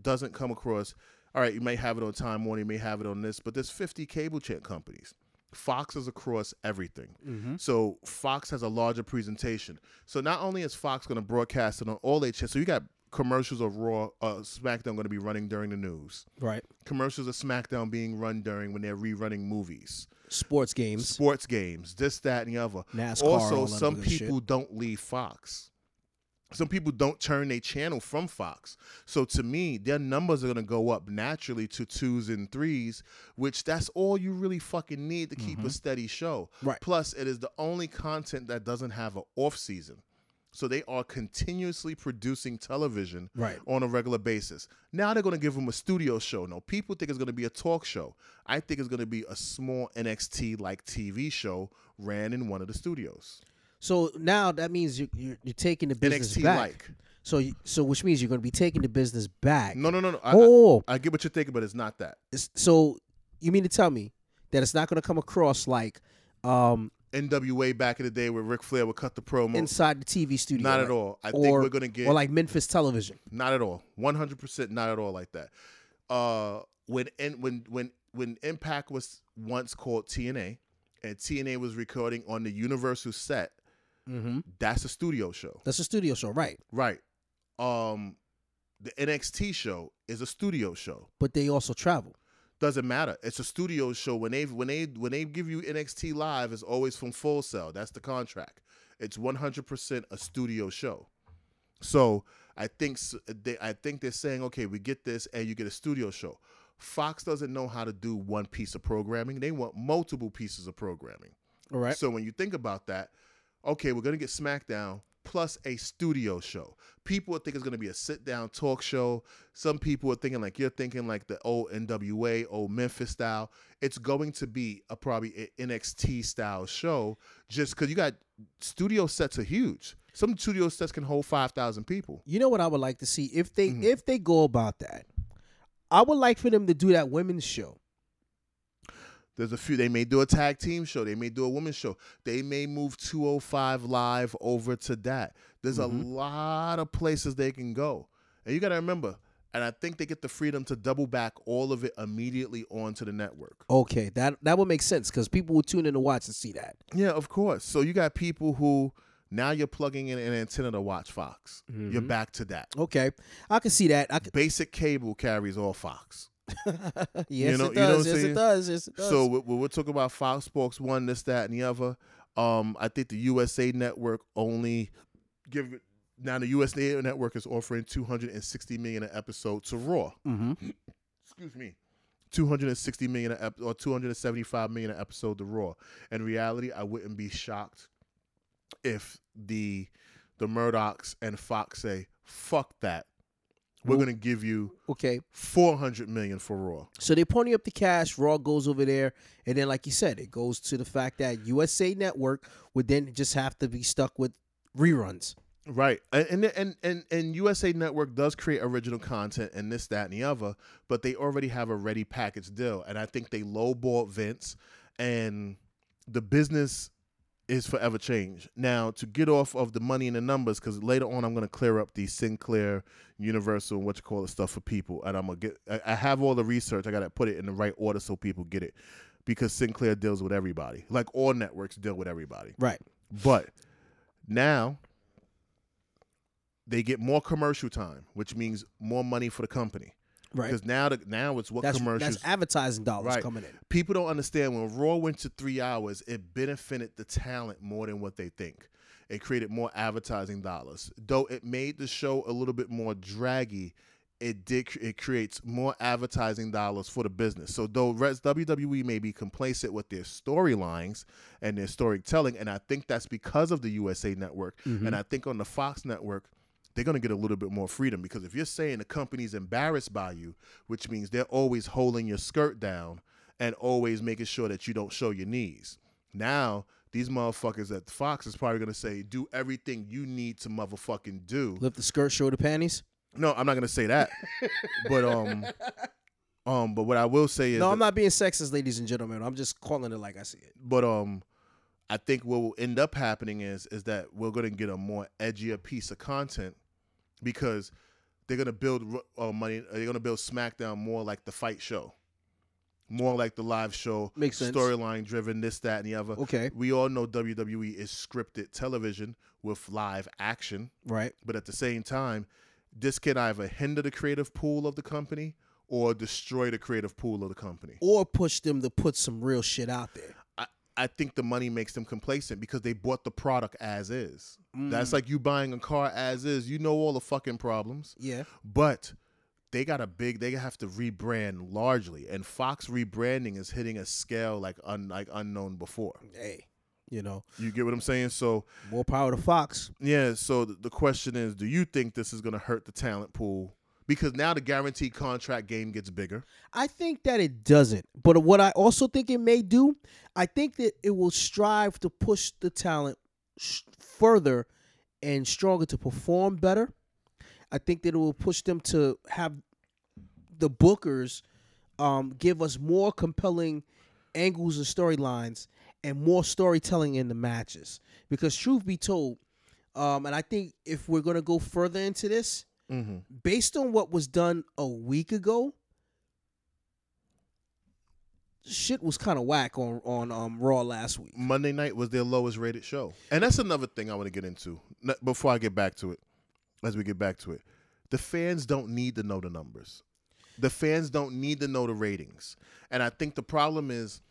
doesn't come across. All right, you may have it on Time Warner, you may have it on this, but there's 50 cable channel companies. Fox is across everything. Mm-hmm. So Fox has a larger presentation. So not only is Fox going to broadcast it on all their channels, so you got commercials of Raw, uh, SmackDown going to be running during the news. Right. Commercials of SmackDown being run during when they're rerunning movies, Sports games, sports games, this, that, and the other. NASCAR. also, some people don't leave Fox. Some people don't turn their channel from Fox. So to me, their numbers are gonna go up naturally to twos and threes, which that's all you really fucking need to keep a steady show. Mm-hmm. Right. Plus, it is the only content that doesn't have an off season. So they are continuously producing television Right. on a regular basis. Now they're going to give them a studio show. No, people think it's going to be a talk show. I think it's going to be a small NXT like TV show ran in one of the studios. So now that means you're you're, you're taking the business NXT back. like. So you, so which means you're going to be taking the business back. No, no, no, no. I, oh, I, I get what you're thinking, but it's not that. it's- so you mean to tell me that it's not going to come across like um NWA back in the day where Ric Flair would cut the promo. inside the TV studio? not at all. I think we're going to get Or like Memphis Television. Not at all. One hundred percent. Not at all like that. Uh, when when when when Impact was once called TNA, and TNA was recording on the Universal set, Mm-hmm. that's a studio show, That's a studio show, right? right? Um, the NXT show is a studio show. But they also travel. Doesn't matter. It's a studio show. When they when they when they give you NXT live, it's always from Full Sail. That's the contract. It's one hundred percent a studio show. So I think they I think they're saying, okay, we get this, and you get a studio show. Fox doesn't know how to do one piece of programming. They want multiple pieces of programming. All right. So when you think about that, okay, we're gonna get SmackDown plus a studio show. People would think it's gonna be a sit down talk show. Some people are thinking like you're thinking like the old NWA, old Memphis style. It's going to be a probably a NXT style show, just because you got studio sets are huge. Some studio sets can hold five thousand people. You know what I would like to see if they Mhm. if they go about that. I would like for them to do that women's show. There's a few. They may do a tag team show. They may do a women's show. They may move 205 live over to that. There's Mhm. a lot of places they can go. And you got to remember, and I think they get the freedom to double back all of it immediately onto the network. Okay, that that would make sense because people will tune in to watch and see that. Yeah, of course. So you got people who now you're plugging in an antenna to watch Fox. You're Mhm. back to that. Okay, I can see that. I can, Basic cable carries all Fox. yes, you know it what I'm does. yes, it does. Yes, it does. So when we're talking about Fox Sports One, this, that, and the other, um, I think the USA Network only give now. The USA Network is offering two hundred and sixty million an episode to Raw. hmm Excuse me, two hundred and sixty million an ep- or two hundred and seventy-five million an episode to Raw. In reality, I wouldn't be shocked if the the Murdochs and Fox say, "Fuck that." We're Well- gonna give you okay, four hundred million for Raw. so they pony up the cash. Raw goes over there, and then, like you said, it goes to the fact that USA Network would then just have to be stuck with reruns. Right, and and and and, USA Network does create original content and this, that, and the other, but they already have a ready package deal, and I think they lowballed Vince, and the business is forever changed. Now, to get off of the money and the numbers, because later on I'm going to clear up the Sinclair, Universal, and what you call it stuff for people, and I'm gonna get. I, I have all the research. I got to put it in the right order so people get it, because Sinclair deals with everybody, like all networks deal with everybody. Right. But now they get more commercial time, which means more money for the company. Right. Because now, the, now it's what That's commercials. that's advertising dollars Right. coming in. People don't understand when Raw went to three hours, it benefited the talent more than what they think. It created more advertising dollars, though it made the show a little bit more draggy. It did. It creates more advertising dollars for the business. So though WWE may be complacent with their storylines and their storytelling, and I think that's because of the USA Network, Mhm. and I think on the Fox Network, they're going to get a little bit more freedom because if you're saying the company's embarrassed by you, which means they're always holding your skirt down and always making sure that you don't show your knees. Now, these motherfuckers at Fox is probably going to say, do everything you need to motherfucking do. Lift the skirt, show the panties. No, I'm not going to say that. but um um but what I will say is No, I'm not being sexist, ladies and gentlemen. I'm just calling it like I see it. but um I think what will end up happening is is that we're going to get a more edgier piece of content because they're going to build uh, money they're going to build SmackDown more like the fight show. More like the live show, Makes sense. storyline driven, this, that, and the other. Okay. We all know WWE is scripted television with live action, Right. but at the same time, this can either hinder the creative pool of the company or destroy the creative pool of the company. Or push them to put some real shit out there. I, think the money makes them complacent because they bought the product as is. Mm. That's like you buying a car as is. You know all the fucking problems, Yeah. but they got a big. They have to rebrand largely, and Fox rebranding is hitting a scale like un, like unknown before. Hey. You know, You get what I'm saying? So more power to Fox. yeah. So the, the question is, do you think this is going to hurt the talent pool? Because now the guaranteed contract game gets bigger. I think that it doesn't. But what I also think it may do, I think that it will strive to push the talent sh- further and stronger to perform better. I think that it will push them to have the bookers um, give us more compelling angles and storylines and more storytelling in the matches. Because truth be told, um, and I think if we're gonna go further into this, Mm-hmm. based on what was done a week ago, shit was kind of whack on on um, Raw last week. Monday night was their lowest rated show, and that's another thing I want to get into before I get back to it. As we get back to it, the fans don't need to know the numbers. The fans don't need to know the ratings, and I think the problem is,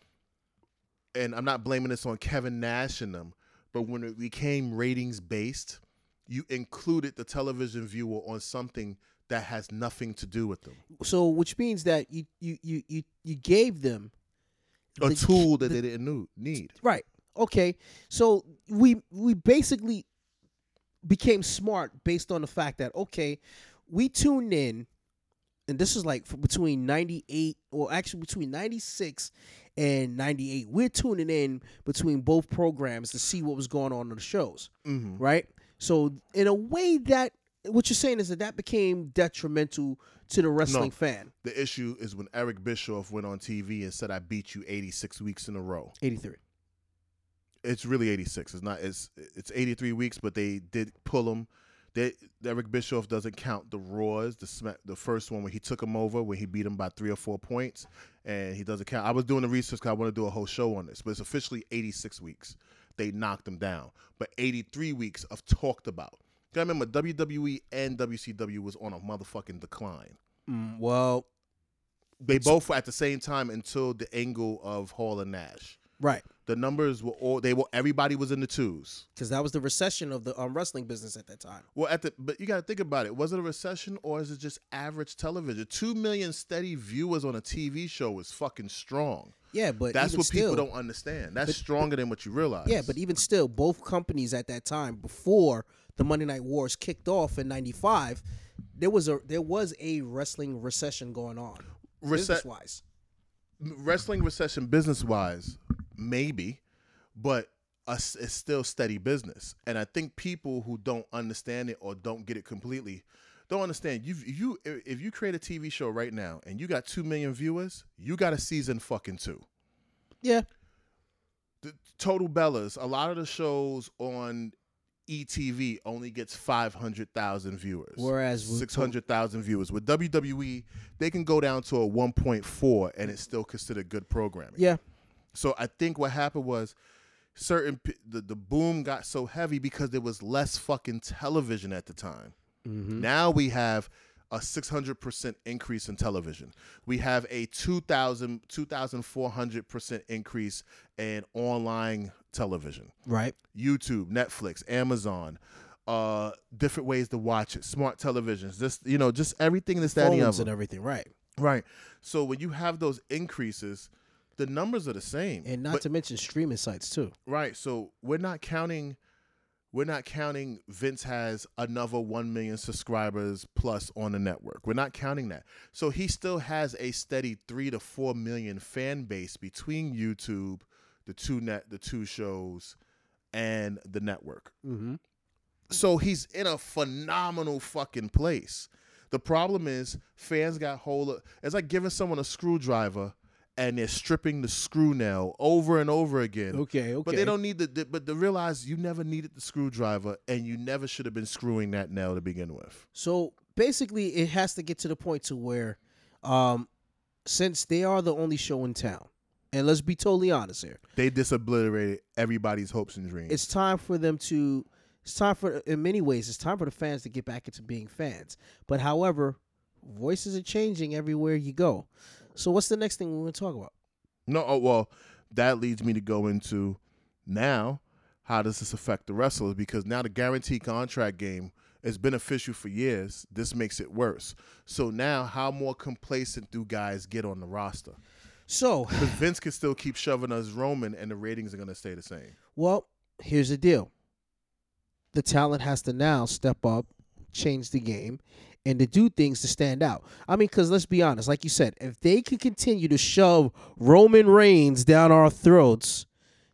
and I'm not blaming this on Kevin Nash and them, but when it became ratings based, you included the television viewer on something that has nothing to do with them. So, which means that you you you you, you gave them A the- tool that the- they didn't need. right. Okay, so we we basically became smart based on the fact that okay, we tuned in, and this is like for between ninety eight or actually between ninety six and ninety eight. We're tuning in between both programs to see what was going on in the shows. Mm-hmm. right? So in a way that what you're saying is that that became detrimental to the wrestling fan. The issue is when Eric Bischoff went on TV and said, "I beat you 86 weeks in a row." 83. It's really 86. It's not. It's it's 83 weeks, but they did pull him. They, Eric Bischoff doesn't count the Raws, the smack, the first one when he took him over, when he beat him by three or four points, and he doesn't count. I was doing the research because I want to do a whole show on this, but it's officially 86 weeks. They knocked him down, but 83 weeks of talked about. I remember WWE and WCW was on a motherfucking decline. Mm, well, They both were at the same time until the angle of Hall and Nash. right, The numbers were all they were. Everybody was in the twos. because that was the recession of the um, wrestling business at that time. Well, at the but you got to think about it. Was it a recession or is it just average television? Two million steady viewers on a TV show is fucking strong. Yeah, but That's what still, people don't understand. That's stronger than what you realize. Yeah, but even still, both companies at that time, before the Monday Night Wars kicked off in '95, there was a there was a wrestling recession going on, Rece- business wise. wrestling recession business wise, maybe, but us it's still steady business. And I think people who don't understand it or don't get it completely don't understand. You you if you create a TV show right now and you got two million viewers, you got a season fucking two. Yeah, The Total Bellas, a lot of the shows on ETV only gets 500,000 viewers. Whereas with 600,000 viewers. With WWE, they can go down to a 1.4 and it's still considered good programming. yeah, So I think what happened was certain the, the boom got so heavy because there was less fucking television at the time. Mm-hmm. Now we have a 600% increase in television. We have a 2000 2400% increase in online television. right. YouTube, Netflix, Amazon, uh different ways to watch it, smart televisions, just you know, just everything that's that and the Phones and everything, right? Right. So when you have those increases, the numbers are the same. And not But- to mention streaming sites too. right. So we're not counting we're not counting Vince has another 1 million subscribers plus on the network. We're not counting that. So he still has a steady 3 to 4 million fan base between YouTube, the two net the two shows and the network. Mm-hmm. So he's in a phenomenal fucking place. The problem is fans got hold of it's like giving someone a screwdriver and they're stripping the screw nail over and over again. Okay, okay. But they don't need the, but to realize you never needed the screwdriver and you never should have been screwing that nail to begin with. So basically, it has to get to the point to where, um, since they are the only show in town, and let's be totally honest here, They disobliterated everybody's hopes and dreams. it's time for them to. It's time for, in many ways, it's time for the fans to get back into being fans. But however, voices are changing everywhere you go. So what's the next thing we want to talk about? No, oh, well, that leads me to go into now how does this affect the wrestlers? Because now the guaranteed contract game is beneficial for years. This makes it worse. So now, how more complacent do guys get on the roster? So Because Vince can still keep shoving us Roman, and the ratings are gonna stay the same. Well, here's the deal. The talent has to now step up, change the game, and to do things to stand out. I mean, because let's be honest, like you said, if they can continue to shove Roman Reigns down our throats,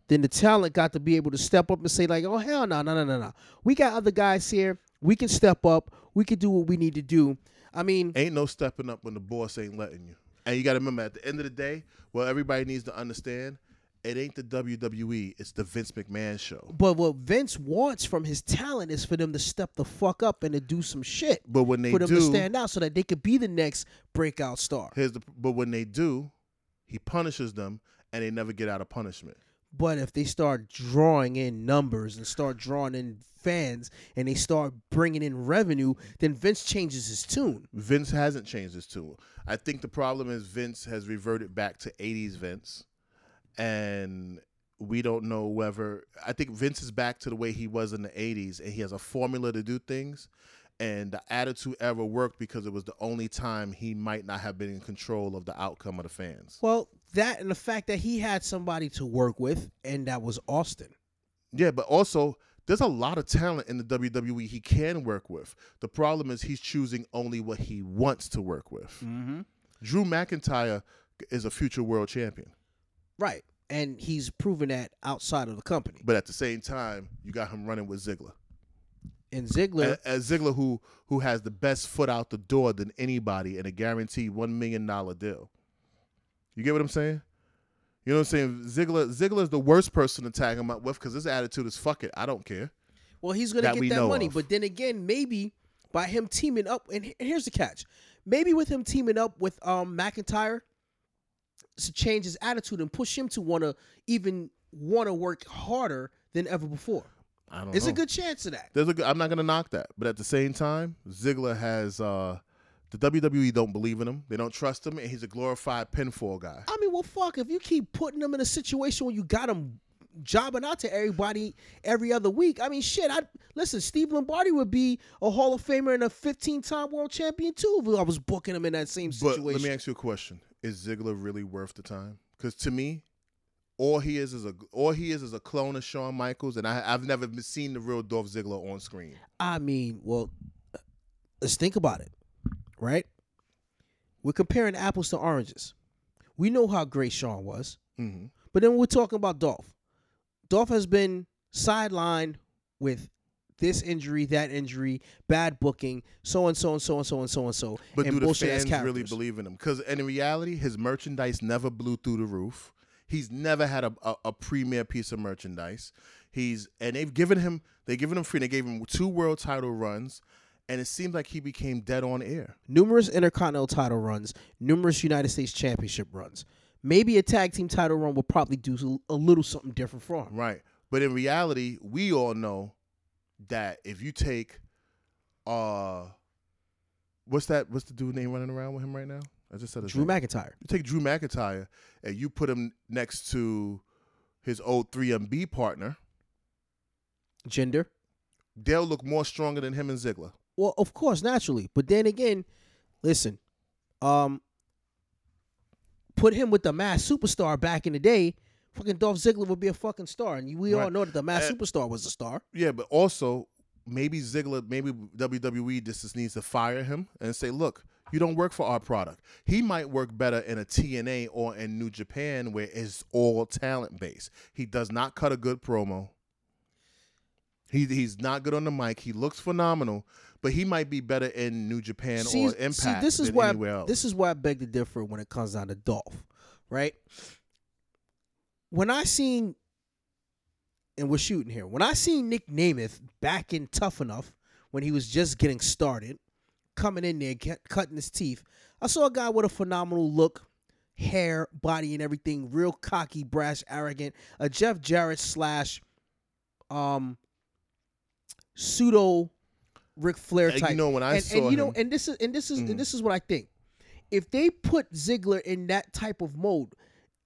then the talent got to be able to step up and say, like, oh, hell no, no, no, no, no. We got other guys here. We can step up. We can do what we need to do. I mean, Ain't no stepping up when the boss ain't letting you. And you got to remember, at the end of the day, well, everybody needs to understand, it ain't the WWE, it's the Vince McMahon show. but what Vince wants from his talent is for them to step the fuck up and to do some shit. But when they for them do, to stand out so that they could be the next breakout star. here's the. But when they do, he punishes them, and they never get out of punishment. But if they start drawing in numbers and start drawing in fans and they start bringing in revenue, then Vince changes his tune. Vince hasn't changed his tune. I think the problem is Vince has reverted back to 80s Vince. And we don't know whether I think Vince is back to the way he was in the 80s and he has a formula to do things. And the attitude ever worked because it was the only time he might not have been in control of the outcome of the fans. Well, that and the fact that he had somebody to work with, and that was Austin. Yeah, but also there's a lot of talent in the WWE he can work with. The problem is he's choosing only what he wants to work with. Mm-hmm. Drew McIntyre is a future world champion. Right. And he's proven that outside of the company. But at the same time, you got him running with Ziggler. And Ziggler, A, a Ziggler who who has the best foot out the door than anybody and a guaranteed one million dollar deal. You get what I'm saying? You know what I'm saying? Ziggler Ziggler is the worst person to tag him up with because his attitude is fuck it, I don't care. well, he's going to that get that money. of. But then again, maybe by him teaming up, and here's the catch maybe with him teaming up with um McIntyre to change his attitude and push him to want to even want to work harder than ever before. I don't There's know. a good chance of that. There's a good, I'm not gonna knock that, but at the same time, Ziggler has uh the WWE don't believe in him. They don't trust him, and he's a glorified pinfall guy. I mean, well, fuck, if you keep putting them in a situation where you got them jobbing out to everybody every other week, I mean, shit, I listen, Steve Lombardi would be a Hall of Famer and a 15 time world champion too if I was booking him in that same situation. But situation. let me ask you a question: Is Ziggler really worth the time? Because to me, all he is is a all he is is a clone of Shawn Michaels, and I, I've never seen the real Dolph Ziggler on screen. I mean, well, let's think about it, right? We're comparing apples to oranges. We know how great Shawn was, hmm but then we're talking about Dolph. Dolph has been sidelined with this injury, that injury, bad booking, so and so and so and so and so and so, But and do the fans really believe in him? Because in reality, his merchandise never blew through the roof. He's never had a, a, a premier piece of merchandise. He's and they've given him they given him free. They gave him two world title runs, and it seemed like he became dead on air. numerous intercontinental title runs, numerous United States Championship runs. Maybe a tag team title run will probably do a little something different for him. Right. But in reality, we all know that if you take uh what's that what's the dude name running around with him right now? I just said Drew name. McIntyre. You take Drew McIntyre and you put him next to his old 3MB partner, Jinder. they'll look more stronger than him and Ziggler. Well, of course, naturally. But then again, listen, um, put him with the mass superstar back in the day, fucking Dolph Ziggler would be a fucking star. And we all know that the mass superstar was a star. Yeah, but also maybe Ziggler, maybe WWE just needs to fire him and say, look, you don't work for our product. He might work better in a TNA or in New Japan where it's all talent based. He does not cut a good promo. He, he's not good on the mic. He looks phenomenal, but he might be better in New Japan See, or Impact see, this is why else. this is why I beg to differ when it comes down to Dolph, right? When I seen, and we're shooting here. When I seen Nick Nemeth back in Tough Enough when he was just getting started, coming in there cut- cutting his teeth, I saw a guy with a phenomenal look, hair, body, and everything, real cocky, brash, arrogant, a Jeff Jarrett slash, um, pseudo. Ric Flair type. you know, when I and, saw and you know, and this is and this is Mhm. and this is what I think. If they put Ziggler in that type of mode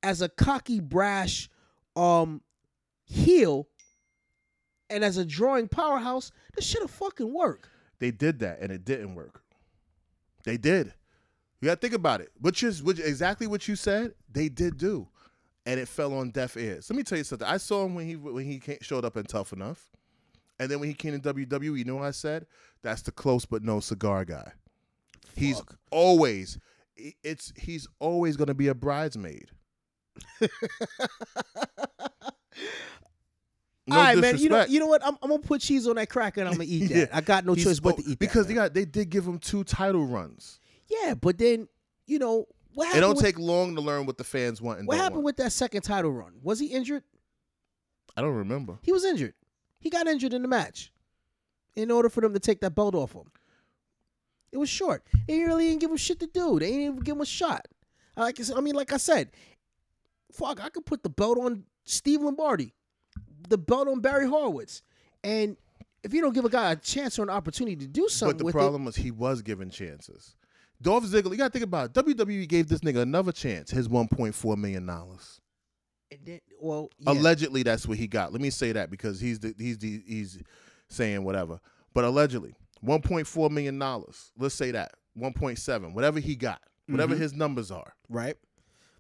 as a cocky, brash, um, heel, and as a drawing powerhouse, this should have fucking worked. they did that and it didn't work. They did. You gotta think about it. Which is which exactly what you said they did do, and it fell on deaf ears. Let me tell you something. I saw him when he when he came, showed up in Tough Enough, and then when he came to WWE, you know what I said? That's the close but no cigar guy. He's always it's he's always gonna be a bridesmaid. No All right, man. You know, you know what? I'm, I'm gonna put cheese on that cracker and I'm gonna eat that. Yeah. I got no He's choice but to eat that. because man. they got they did give him two title runs. yeah, but then you know what It don't with, take long to learn what the fans want and what happened want. with that second title run? Was he injured? I don't remember. He was injured. He got injured in the match. In order for them to take that belt off him, it was short. They really didn't give him shit to do. They didn't even give him a shot. Like I mean, like I said, fuck, I could put the belt on Steve Lombardi, the belt on Barry Horowitz, and if you don't give a guy a chance or an opportunity to do something But the problem was he was given chances. Dolph Ziggler, you gotta think about it. WWE gave this nigga another chance. His one point four million dollars. it, and then, well, yeah. Allegedly, that's what he got. Let me say that because he's the he's the he's saying whatever. But allegedly, one point four million dollars. Let's say that one point seven, whatever he got, whatever Mhm. his numbers are. right?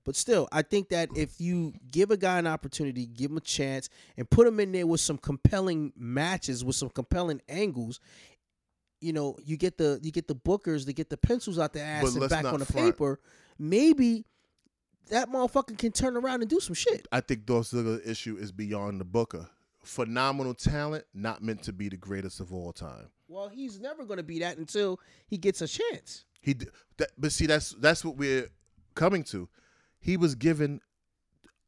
But still, I think that if you give a guy an opportunity, give him a chance, and put him in there with some compelling matches, with some compelling angles, you know, you get the you get the bookers to get the pencils out the ass But and back on the front. paper. Maybe that motherfucker can turn around and do some shit. I think Ziggler's issue is beyond the Booker. Phenomenal talent, not meant to be the greatest of all time. Well, he's never going to be that until he gets a chance. He, that, but see, that's that's what we're coming to. He was given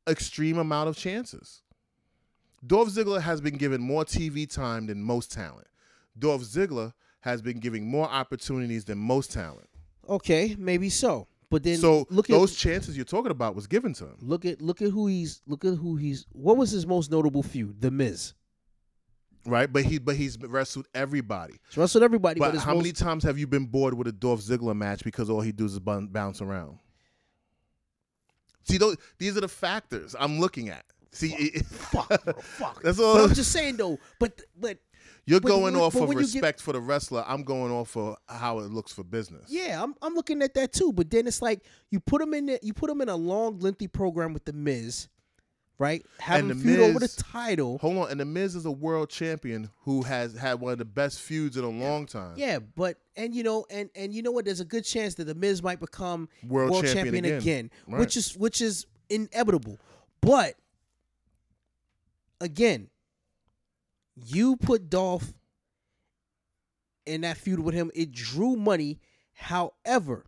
extreme amount of chances. Dolph Ziggler has been given more TV time than most talent. Dolph Ziggler has been giving more opportunities than most talent. Okay, maybe so. But then so look those at chances you're talking about was given to him. look at look at who he's look at who he's. What was his most notable feud? The Miz. Right, but he but he's wrestled everybody. He's wrestled everybody, but, But how most, many times have you been bored with a Dolph Ziggler match because all he does is bounce around? See, those, these are the factors I'm looking at. See, it- fuck, bro, fuck. That's But all. I'm just saying though. But but You're but going off but of you get- respect for the wrestler. I'm going off of how it looks for business. yeah, I'm I'm looking at that too. But then it's like you put him in there, you put him in a long, lengthy program with the Miz, right? Have And The feud over the title. Hold on, and the Miz is a world champion who has had one of the best feuds in a long time. Yeah, but and you know and and you know what? There's a good chance that the Miz might become World world, champion champion, again. again, Right. which is which is inevitable. But again, you put Dolph in that feud with him. It drew money. However,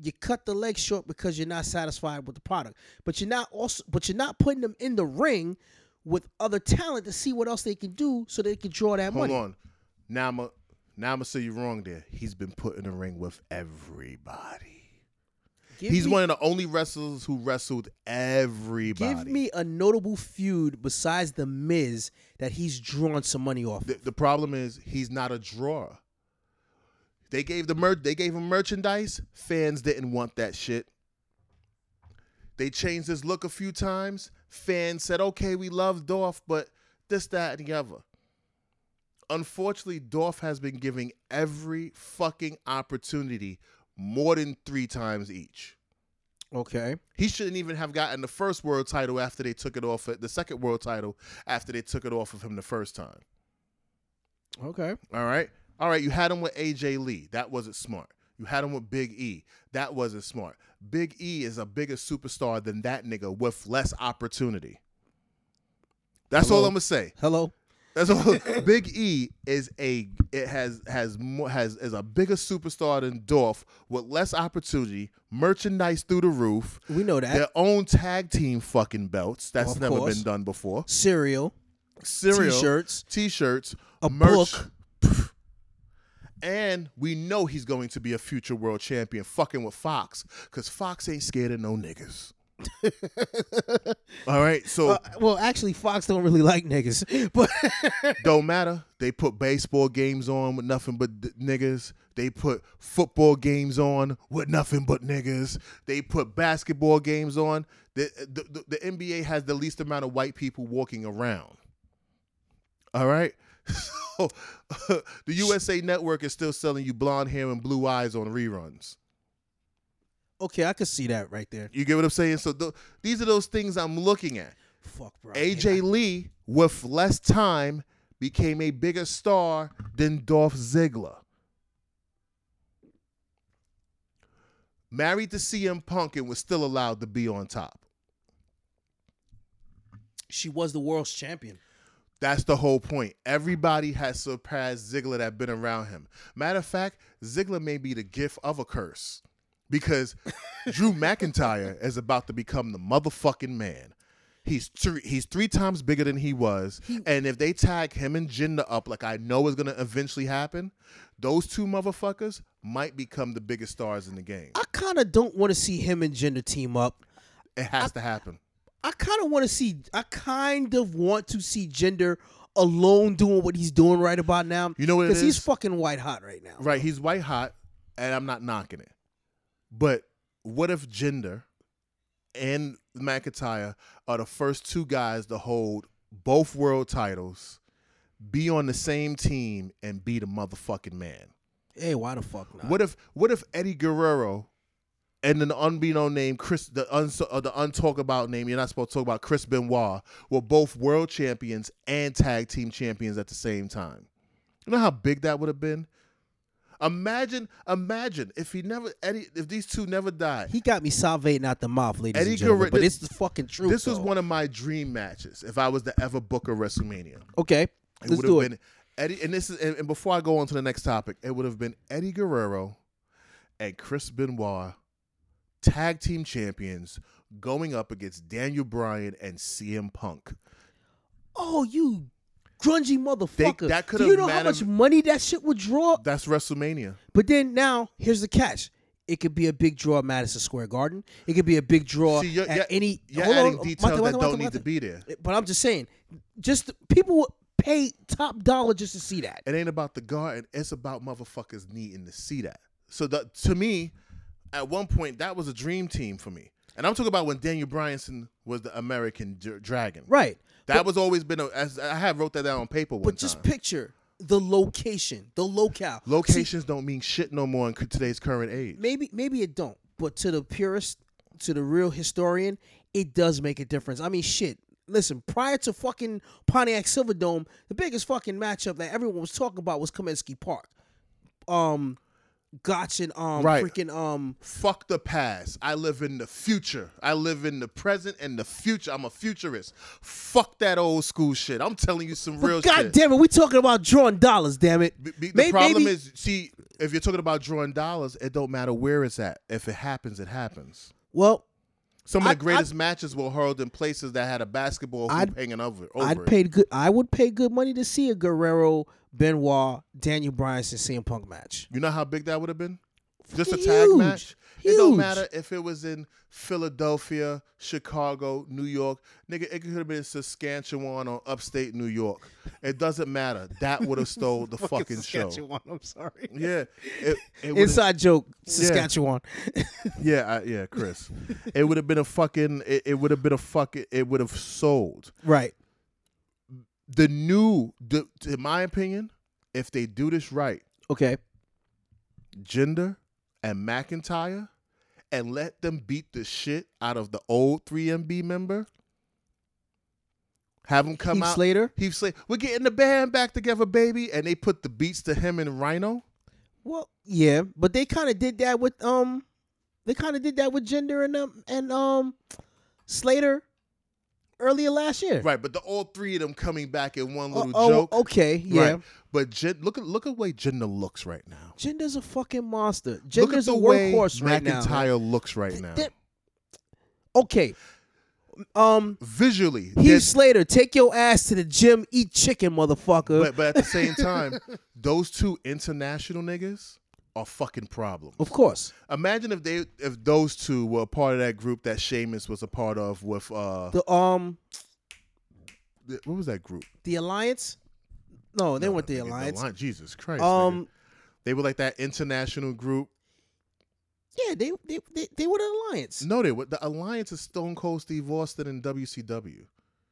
you cut the leg short because you're not satisfied with the product. But you're not also but you're not putting them in the ring with other talent to see what else they can do so they can draw that Hold money. Hold on. Now I'm a, now I'm gonna say you're wrong there. He's been put in the ring with everybody. Give He's me- one of the only wrestlers who wrestled everybody. Give me a notable feud besides the Miz that he's drawn some money off. The, the problem is he's not a drawer. They gave the mer- they gave him merchandise. Fans didn't want that shit. They changed his look a few times. Fans said, "Okay, we love Dolph, but this, that, and the other." Unfortunately, Dolph has been giving every fucking opportunity more than three times each. Okay. He shouldn't even have gotten the first world title after they took it off. The second world title after they took it off of him the first time. Okay. All right. All right. You had him with AJ Lee. That wasn't smart. You had him with Big E. That wasn't smart. Big E is a bigger superstar than that nigga with less opportunity. That's all I'm gonna say. Hello. That's all. Big E is a it has has more has is a bigger superstar than Dolph with less opportunity, merchandise through the roof, We know that. their own tag team fucking belts. That's Of never course. been done before. Cereal. Cereal, T-shirts. t-shirts, A merch. book. And we know he's going to be a future world champion fucking with Fox because Fox ain't scared of no niggas. All right, so Uh, well, actually, Fox don't really like niggas, but don't matter. They put baseball games on with nothing but d- niggas. They put football games on with nothing but niggas. They put basketball games on. The, the, the, the NBA has the least amount of white people walking around. All right? So the USA Network is still selling you blonde hair and blue eyes on reruns. Okay, I could see that right there. You get what I'm saying? So th- these are those things I'm looking at. Fuck, bro. AJ Lee, with less time, became a bigger star than Dolph Ziggler. Married to CM Punk and was still allowed to be on top. She was the world's champion. That's the whole point. Everybody has surpassed Ziggler that been around him. Matter of fact, Ziggler may be the gift of a curse because Drew McIntyre is about to become the motherfucking man. He's three, he's three times bigger than he was, and if they tag him and Jinder up, like I know is gonna eventually happen, those two motherfuckers might become the biggest stars in the game. I kind of don't want to see him and Jinder team up. It has to happen. I kind of want to see. I kind of want to see Jinder alone doing what he's doing right about now. You know what Because he's fucking white hot right now. Right, he's white hot, and I'm not knocking it. But what if Jinder and McIntyre are the first two guys to hold both world titles, be on the same team, and be the motherfucking man? Hey, why the fuck not? What if what if Eddie Guerrero and an unbeknown name, Chris, the uns, uh, the untalk about name, you're not supposed to talk about Chris Benoit, were both world champions and tag team champions at the same time. You know how big that would have been. Imagine, imagine if he never Eddie, if these two never died. He got me salivating out the mouth, ladies Eddie and gentlemen. Guerrero- but this is fucking true. this was one of my dream matches. If I was to ever book a WrestleMania, Okay, it let's would do have it. been Eddie. And this is, and, and before I go on to the next topic, it would have been Eddie Guerrero and Chris Benoit, tag team champions, going up against Daniel Bryan and CM Punk. Oh, you grungy motherfucker! that Do could've you know how much money that shit would draw? That's WrestleMania. But then now, here's the catch. It could be a big draw at Madison Square Garden. It could be a big draw See, you're, at you're, any. you're hold adding on, details Mate, that don't need to be there. But I'm just saying, just people would pay top dollar just to see that. It ain't about the garden. It's about motherfuckers needing to see that. So that to me, at one point, that was a dream team for me. And I'm talking about when Daniel Bryanson was the American Dr- Dragon. Right. That was always been a. As I have wrote that down on paper one But just time. picture the location, the locale. See, Locations don't mean shit no more in c- today's current age. maybe maybe it don't, but to the purist, to the real historian, it does make a difference. I mean, shit. Listen, prior to fucking Pontiac Silverdome, the biggest fucking matchup that everyone was talking about was Comiskey Park. Um, Gotch and um, Right. freaking um, Fuck the past. I live in the future. I live in the present and the future. I'm a futurist. Fuck that old school shit. I'm telling you some real God shit. damn it, we talking about drawing dollars. Damn it. Be- be- the May- problem maybe- is, see, if you're talking about drawing dollars, it don't matter where it's at. If it happens, it happens. well, Some of I'd- the greatest matches were held in places that had a basketball hoop I'd- hanging over, over I'd it. pay good. I would pay good money to see a Guerrero, Benoit, Daniel Bryan, and CM Punk match. You know how big that would have been? Just a tag huge. match. It don't matter if it was in Philadelphia, Chicago, New York. Nigga, it could have been Saskatchewan or upstate New York. It doesn't matter. That would have stole the fucking show. Saskatchewan, I'm sorry. Yeah. It, it Inside joke, Saskatchewan. Yeah, I, yeah, Chris. it would have been a fucking. It, it would have been a fucking. It would have sold. right. The new, the, in my opinion, if they do this right, Okay. Jinder and McIntyre, and let them beat the shit out of the old 3MB member. Have him come Heath out. Slater. Heath Slater. We're getting the band back together, baby, and they put the beats to him and Rhino. Well, yeah, but they kind of did that with um, they kind of did that with Jinder and um and um, Slater earlier last year. Right, but the all three of them coming back in one little oh, joke. okay, yeah. Right. But Jin, look at look at the way Jinder looks right now. Jinder's a fucking monster. look at Jinder's the a way workhorse right now. McIntyre looks right Th- now. th- okay. Um, Visually, Heath Slater, take your ass to the gym, eat chicken, motherfucker. but, but at the same time, those two international niggas are fucking problems. of course, Imagine if they if those two were a part of that group that Sheamus was a part of with uh the um th- what was that group? the alliance. No, they No, weren't the nigga, alliance. Jesus Christ. Um, nigga. they were like that international group. yeah, they they they, they were the alliance. No, they were the alliance is Stone Cold Steve Austin and WCW.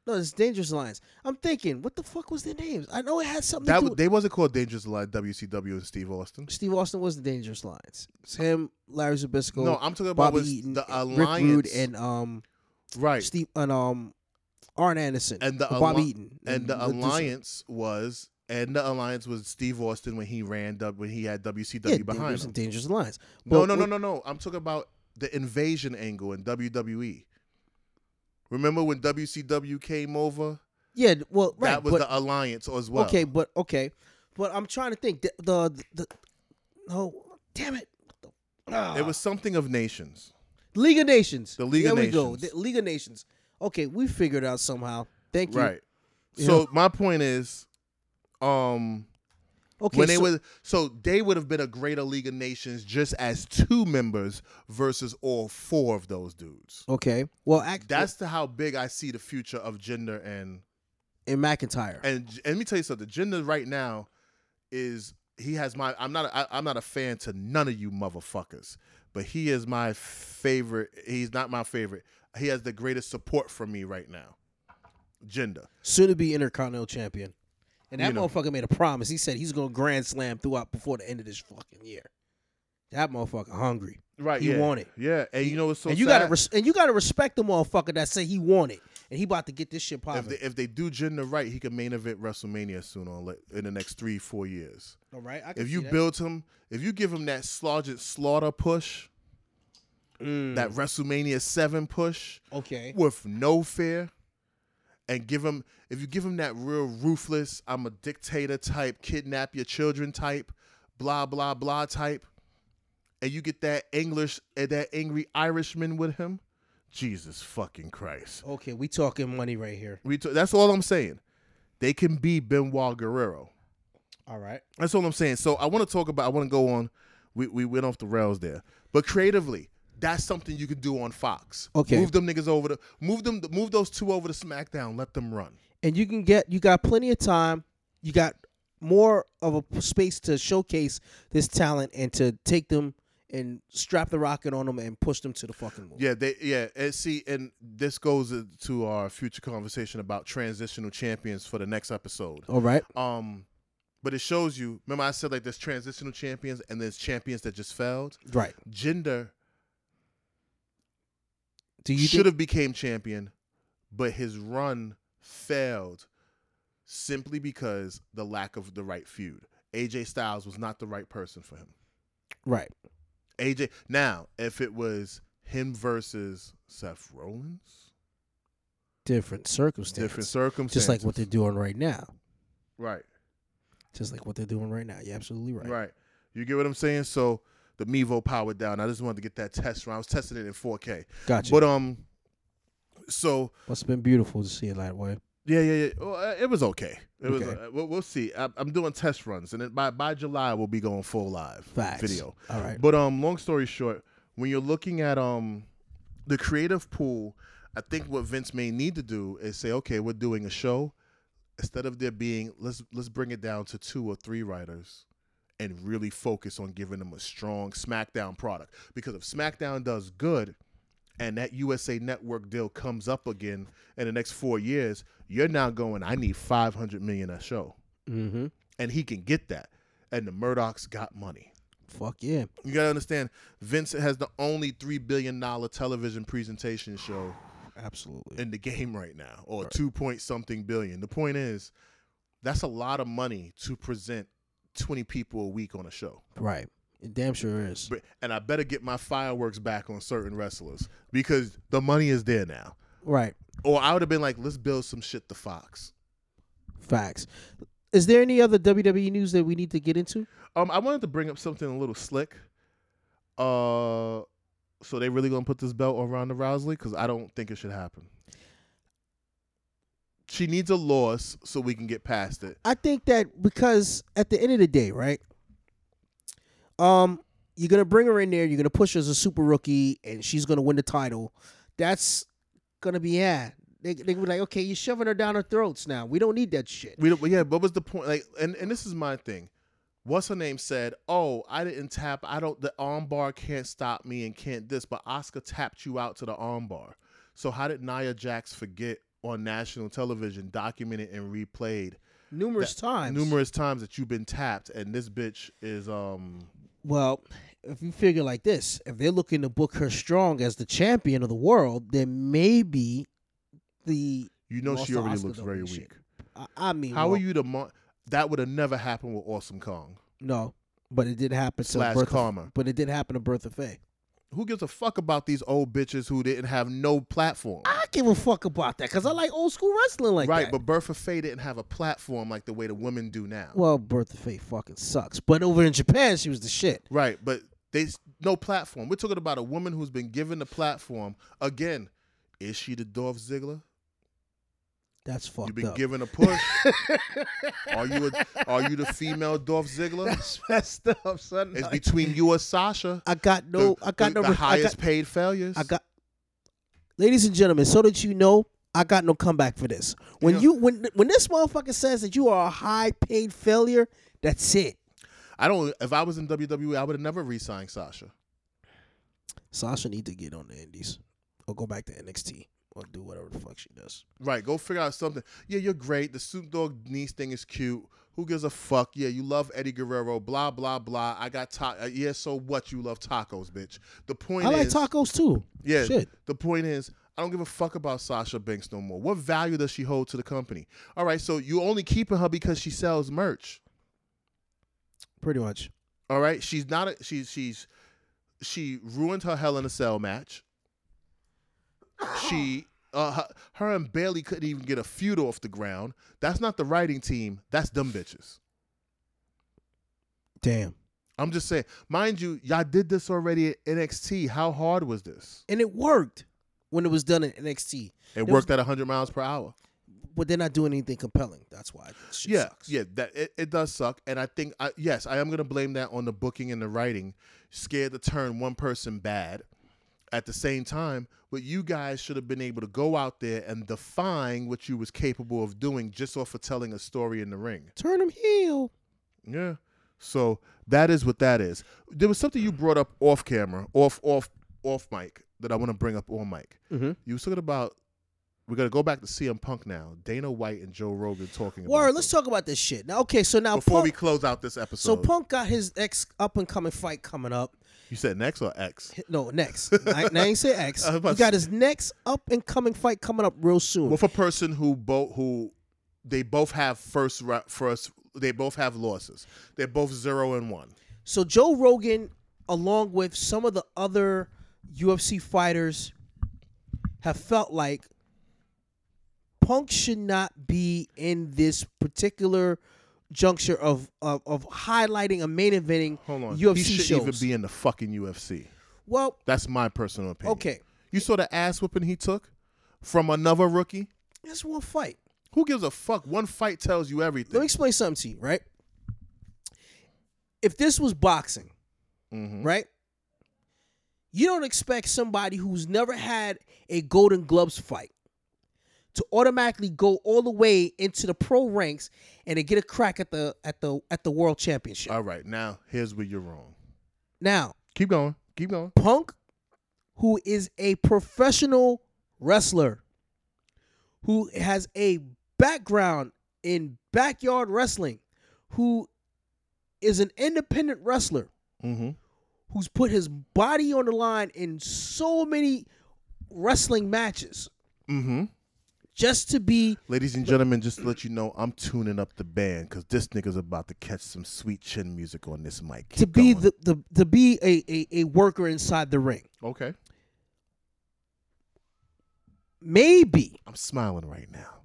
No, it's Dangerous Alliance. I'm thinking, what the fuck was their names? I know it had something That to do. w- they wasn't called Dangerous Alliance WCW and Steve Austin. Steve Austin was the Dangerous Alliance. It's him, Larry Zbyszko, No, I'm talking about Bobby was Eaton, the Rick Rude, alliance and um right. Steve and um Arn Anderson And the Bobby alli- Eaton and the this- alliance was and the alliance was Steve Austin when he ran dub- when he had WCW yeah, behind him. Dangerous Alliance. No, But no, no, with- no, no. I'm talking about the invasion angle in WWE. Remember when WCW came over? Yeah, well, right. that was but, the alliance as well. Okay, but okay, but I'm trying to think. The the, the no, damn it. Ah. It was something of nations. League of Nations. The League there of we go. Nations. The League of Nations. Okay, we figured out somehow. Thank you. Right. So my point is, um, Okay. when they so, so they would have been a greater League of Nations just as two members versus all four of those dudes. okay. Well, act, That's the how big I see the future of Jinder and in McIntyre. and, and let me tell you something. Jinder right now is he has my I'm not I, I'm not a fan to none of you motherfuckers, but he is my favorite. He's not my favorite. He has the greatest support from me right now. Jinder. Soon to be Intercontinental Champion. And that You know. motherfucker made a promise. He said he's going to Grand Slam throughout before the end of this fucking year. That motherfucker hungry. Right. He yeah. want it. Yeah. And you know what's so and you sad? gotta res- and you gotta respect the motherfucker that say he want it and he about to get this shit if they, if they do Jinder right, he can main event WrestleMania soon on like, in the next three four years. All right, I can If you that. build him, if you give him that slaughter slaughter push, Mm. that WrestleMania seven push okay, with no fear, and give him if you give him that real ruthless, I'm a dictator type, kidnap your children type, blah blah blah type, and you get that English and that angry Irishman with him, Jesus fucking Christ. okay, we talking money right here. We t- that's all I'm saying. They can be Benoit Guerrero. All right, That's all I'm saying. So I want to talk about. I want to go on. We we went off the rails there, but creatively, that's something you can do on Fox. Okay. move them niggas over to move them. Move those two over to SmackDown. Let them run. and you can get you got plenty of time. You got more of a space to showcase this talent and to take them and strap the rocket on them and push them to the fucking moon. Yeah, they yeah. And see, and this goes to our future conversation about transitional champions for the next episode. All right. Um, but it shows you. Remember, I said like there's transitional champions and there's champions that just failed. Right. Jinder Do you should have became champion, but his run failed simply because the lack of the right feud. AJ Styles was not the right person for him. right? AJ now, if it was him versus Seth Rollins, Different circumstances. different circumstances. Just like what they're doing right now. right, Just like what they're doing right now. You're absolutely right. right. You get what I'm saying? So the Mevo powered down. I just wanted to get that test run. I was testing it in 4K. Gotcha. But um, so Must have been beautiful to see it that way. Yeah, yeah, yeah. Well, uh, it was okay. It was. Okay. Uh, we'll, we'll see. I, I'm doing test runs, and then by by July we'll be going full live Facts. video. All right. But um, long story short, when you're looking at um, the creative pool, I think what Vince may need to do is say, okay, we're doing a show. Instead of there being, let's let's bring it down to two or three writers, and really focus on giving them a strong SmackDown product. Because if SmackDown does good, and that USA Network deal comes up again in the next four years, you're now going, I need 500 million a show. Mm-hmm. And he can get that. And the Murdochs got money. Fuck yeah. You gotta understand, Vince has the only $3 billion television presentation show Absolutely. in the game right now, or two point something billion. The point is, that's a lot of money to present 20 people a week on a show. right. It damn sure is. But, and I better get my fireworks back on certain wrestlers because the money is there now. Right. Or I would have been like, let's build some shit to Fox. Facts. Is there any other WWE news that we need to get into? Um, I wanted to bring up something a little slick. Uh, so they really gonna put this belt on Ronda Rousey? Because I don't think it should happen. She needs a loss so we can get past it. I think that because at the end of the day, right? Um, you're gonna bring her in there. You're gonna push her as a super rookie, and she's gonna win the title. That's gonna be yeah. They they be like, okay, you're shoving her down our throats now. We don't need that shit. We don't, yeah, what was the point? Like, and and this is my thing. What's her name said? Oh, I didn't tap. I don't. The armbar can't stop me and can't this. But Oscar tapped you out to the armbar. So how did Nia Jax forget on national television, documented and replayed numerous that- times. numerous times that you've been tapped, and this bitch is um. Well, if you figure like this, if they're looking to book her strong as the champion of the world, then maybe the You know she already Asuka looks very weak. I, I mean, How well, are you the mo- that would have never happened with Awesome Kong No, but it did happen to slash Bertha. Karma. But it did happen to Bertha Faye. Who gives a fuck about these old bitches who didn't have no platform? I give a fuck about that because I like old school wrestling like right, that. Right, but Bertha Faye didn't have a platform like the way the women do now. well, Bertha Faye fucking sucks. But over in Japan, she was the shit. Right, but they no platform. We're talking about a woman who's been given the platform. Again, is she the Dolph Ziggler? That's fucked You've been up. given a push. are you a, are you the female Dolph Ziggler? That's messed up, son. It's between you and Sasha. I got no. the, I got the, no. the highest got, paid failures. I got. Ladies and gentlemen, so that you know, I got no comeback for this. When Yeah. you when when this motherfucker says that you are a high paid failure, that's it. I don't. If I was in WWE, I would have never re-signed Sasha. Sasha need to get on the Indies or go back to NXT or do whatever the fuck she does. Right, go figure out something. Yeah, you're great. The Snoop Dogg niece thing is cute. Who gives a fuck? Yeah, you love Eddie Guerrero. Blah blah blah. I got ta- uh, Yeah, so what? You love tacos, bitch. The point I like is, tacos too. Yeah. Shit. The point is, I don't give a fuck about Sasha Banks no more. What value does she hold to the company? All right, so you only keeping her because she sells merch. Pretty much. All right, she's not. A, she's she's she ruined her Hell in a Cell match. She. Uh, her, her and Bayley couldn't even get a feud off the ground. That's not the writing team. That's them bitches. Damn. I'm just saying. Mind you, y'all did this already at NXT. How hard was this? And it worked when it was done at NXT. It was- worked at 100 miles per hour. But they're not doing anything compelling. That's why yeah, sucks. yeah, that it, it does suck, and I think I, yes, I am going to blame that on the booking and the writing. Scared to turn one person bad. At the same time, but you guys should have been able to go out there and define what you was capable of doing just off of telling a story in the ring. Turn him heel. Yeah. So that is what that is. There was something you brought up off camera, off off off mic that I want to bring up on mic. Mm-hmm. You was talking about. We're gonna go back to CM Punk now. Dana White and Joe Rogan talking. about Word, let's this. talk about this shit. Now, okay, so now before Punk, we close out this episode, so. Punk got his ex up and coming fight coming up. You said next or X? No, next. I, I ain't say X. He got his next up and coming fight coming up real soon. With a person who both who they both have first first they both have losses. They're both zero and one. So Joe Rogan, along with some of the other UFC fighters, have felt like Punk should not be in this particular juncture of of, of highlighting a main eventing Hold on, UFC he shouldn't shows. even be in the fucking UFC. well, That's my personal opinion. okay, You saw the ass whipping he took from another rookie. that's one fight. Who gives a fuck? One fight tells you everything. Let me explain something to you, right? If this was boxing, Mhm. right? You don't expect somebody who's never had a Golden Gloves fight to automatically go all the way into the pro ranks and to get a crack at the at the at the world championship. All right, now here's where you're wrong. now, Keep going. Keep going. Punk, who is a professional wrestler, who has a background in backyard wrestling, who is an independent wrestler, Mm-hmm. who's put his body on the line in so many wrestling matches Mm-hmm. Just to be Ladies and gentlemen, just to let you know, I'm tuning up the band because this nigga's about to catch some sweet chin music on this mic. to be going. the, the to be a, a, a worker inside the ring. okay. Maybe I'm smiling right now.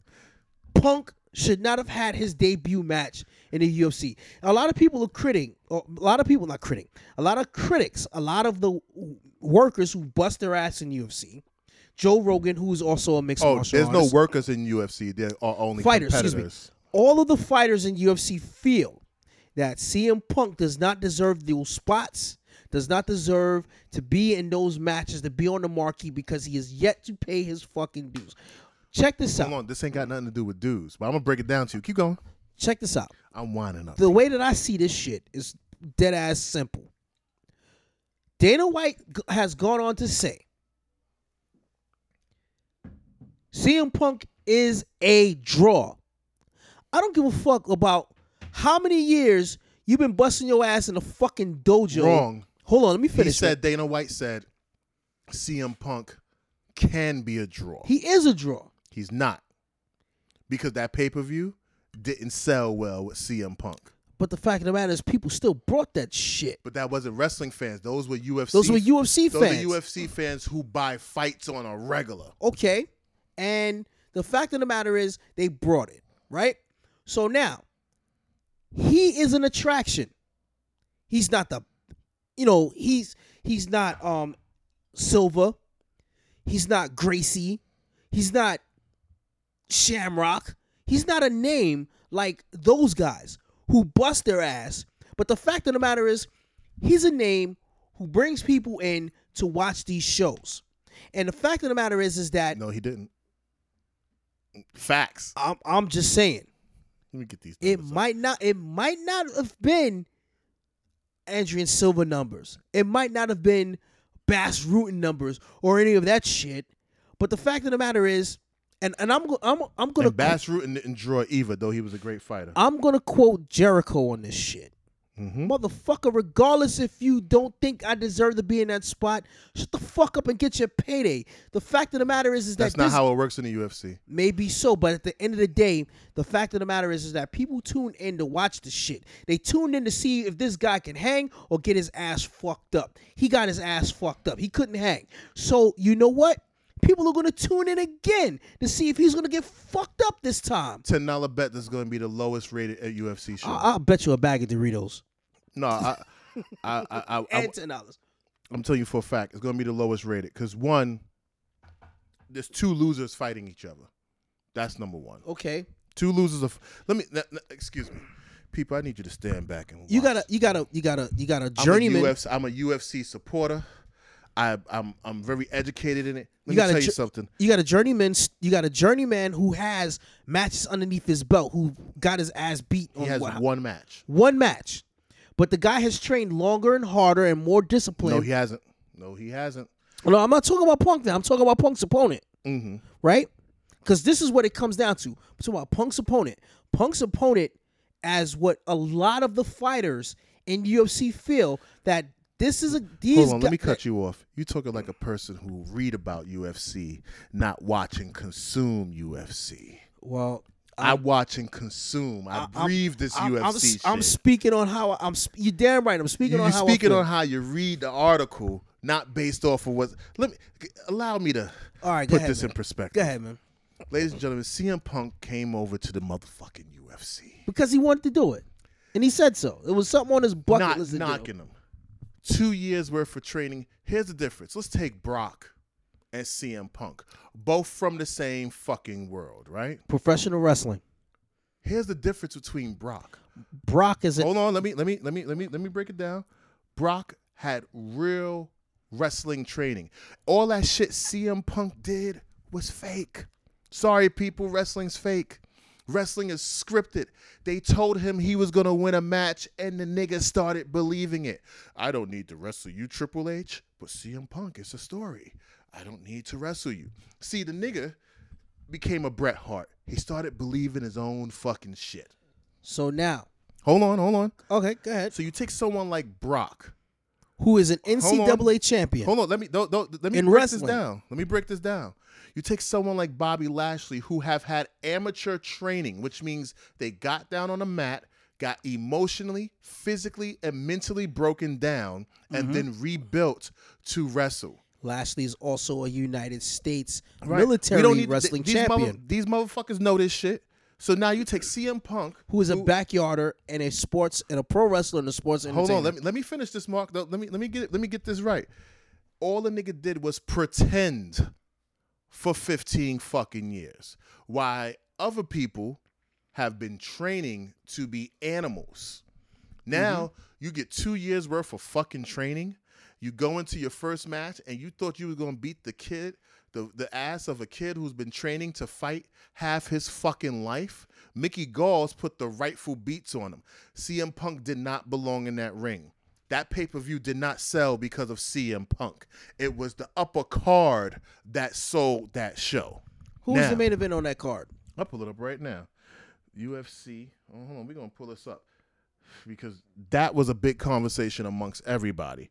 Punk should not have had his debut match in the UFC. A lot of people are critting, a lot of people not critting, a lot of critics, a lot of the workers who bust their ass in UFC. Joe Rogan, who's also a mixed Oh, martial there's no workers in UFC. There are only Fighters, excuse me. all of the fighters in UFC feel that CM Punk does not deserve those spots, does not deserve to be in those matches, to be on the marquee because he is yet to pay his fucking dues. Check this Hold out. on, this ain't got nothing to do with dues, but I'm gonna break it down to you. Keep going. Check this out. I'm winding up. The way that I see this shit is dead ass simple. Dana White has gone on to say CM Punk is a draw. I don't give a fuck about how many years you've been busting your ass in a fucking dojo. Wrong. Hold on, let me finish. He said Dana White said CM Punk can be a draw. he is a draw. He's not. Because that pay per view didn't sell well with CM Punk. But the fact of the matter is, people still brought that shit. But that wasn't wrestling fans. Those were UFC. Those were UFC fans. those fans. are UFC fans who buy fights on a regular. Okay. And the fact of the matter is, they brought it, right? So now, he is an attraction. He's not the, you know, he's he's not um Silva. He's not Gracie. He's not Shamrock. He's not a name like those guys who bust their ass. But the fact of the matter is, he's a name who brings people in to watch these shows. And the fact of the matter is, is that No, he didn't. Facts. I'm, I'm just saying Let me get these. it numbers up. might not it might not have been Adrian Silva numbers. It might not have been Bas Rutten numbers or any of that shit. But the fact of the matter is, and, and I'm I'm I'm gonna And Bas Rutten didn't draw either, though he was a great fighter. I'm gonna quote Jericho on this shit. Mm-hmm. Motherfucker, regardless if you don't think I deserve to be in that spot, shut the fuck up and get your payday. The fact of the matter is, is that That's not this, how it works in the UFC. Maybe so, but at the end of the day, the fact of the matter is, is that people tune in to watch the shit. They tuned in to see if this guy can hang or get his ass fucked up. He got his ass fucked up. He couldn't hang. So you know what? People are gonna tune in again to see if he's gonna get fucked up this time. Ten dollar bet that's going to be the lowest rated at UFC show. I- I'll bet you a bag of Doritos no, I, I, I, I, and ten dollars. I'm telling you for a fact, it's going to be the lowest rated. Because one, there's two losers fighting each other. That's number one. Okay, Two losers of. Let me. n- n- excuse me, people. I need you to stand back and. you gotta, you gotta, you gotta, you gotta I'm a journeyman. UFC, I'm a UFC supporter. I, I'm I'm very educated in it. Let You me gotta tell you something. You got a journeyman. You got a journeyman who has matches underneath his belt. Who got his ass beat He on has what- one match. one match, but the guy has trained longer and harder and more disciplined. No, he hasn't. No, he hasn't. No, I'm not talking about Punk now. I'm talking about Punk's opponent, Mm-hmm. right? Because this is what it comes down to. I'm talking about Punk's opponent. Punk's opponent, as what a lot of the fighters in UFC feel that this is a these. Hold on, let me cut eh you off. You talking like a person who read about UFC, not watch and consume UFC. Well, I watch and consume. I, I'm- breathe this I'm, UFC I'm. I'm speaking on how I'm. You damn right. I'm speaking you, on you're how speaking I feel. on how you read the article, not based off of what. Let me allow me to All right, put ahead, this man. in perspective. Go ahead, man. Ladies and gentlemen, CM Punk came over to the motherfucking UFC. Because he wanted to do it, and he said so. It was something on his bucket Not list. to do. knocking him. Two years worth of training. Here's the difference. Let's take Brock and CM Punk, both from the same fucking world, right? Professional wrestling. Here's the difference between Brock. Brock is a Hold on, let me let me let me let me let me break it down. Brock had real wrestling training. All that shit CM Punk did was fake. Sorry, people, wrestling's fake. Wrestling is scripted. They told him he was gonna win a match, and the nigga started believing it. I don't need to wrestle you, Triple H, but CM Punk is a story. I don't need to wrestle you. See, the nigga became a Bret Hart. He started believing his own fucking shit. so now. Hold on, hold on. Okay, go ahead. So you take someone like Brock. Who is an Hold on. NCAA champion? Hold on, let me don't, don't, let me In break wrestling. this down. Let me break this down. You take someone like Bobby Lashley, who have had amateur training, which means they got down on a mat, got emotionally, physically, and mentally broken down, and Mm-hmm. then rebuilt to wrestle. Lashley is also a United States Right? military need- wrestling these mother- champion, these motherfuckers know this shit. So now you take CM Punk, who is a backyarder and a sports and a pro wrestler in the sports. Industry? Hold on, let me let me finish this, Mark. Though. Let me let me get let me get this right. All the nigga did was pretend for 15 fucking years. Why other people have been training to be animals. Now mm-hmm. you get two years worth of fucking training. You go into your first match and you thought you were gonna beat the kid, the, the ass of a kid who's been training to fight half his fucking life. Mickey Galls put the rightful beats on him. CM Punk did not belong in that ring. That pay per view did not sell because of CM Punk. It was the upper card that sold that show. Who was Now- the main event on that card? I'll pull it up right now. UFC. Oh, hold on, we're gonna pull this up because that was a big conversation amongst everybody.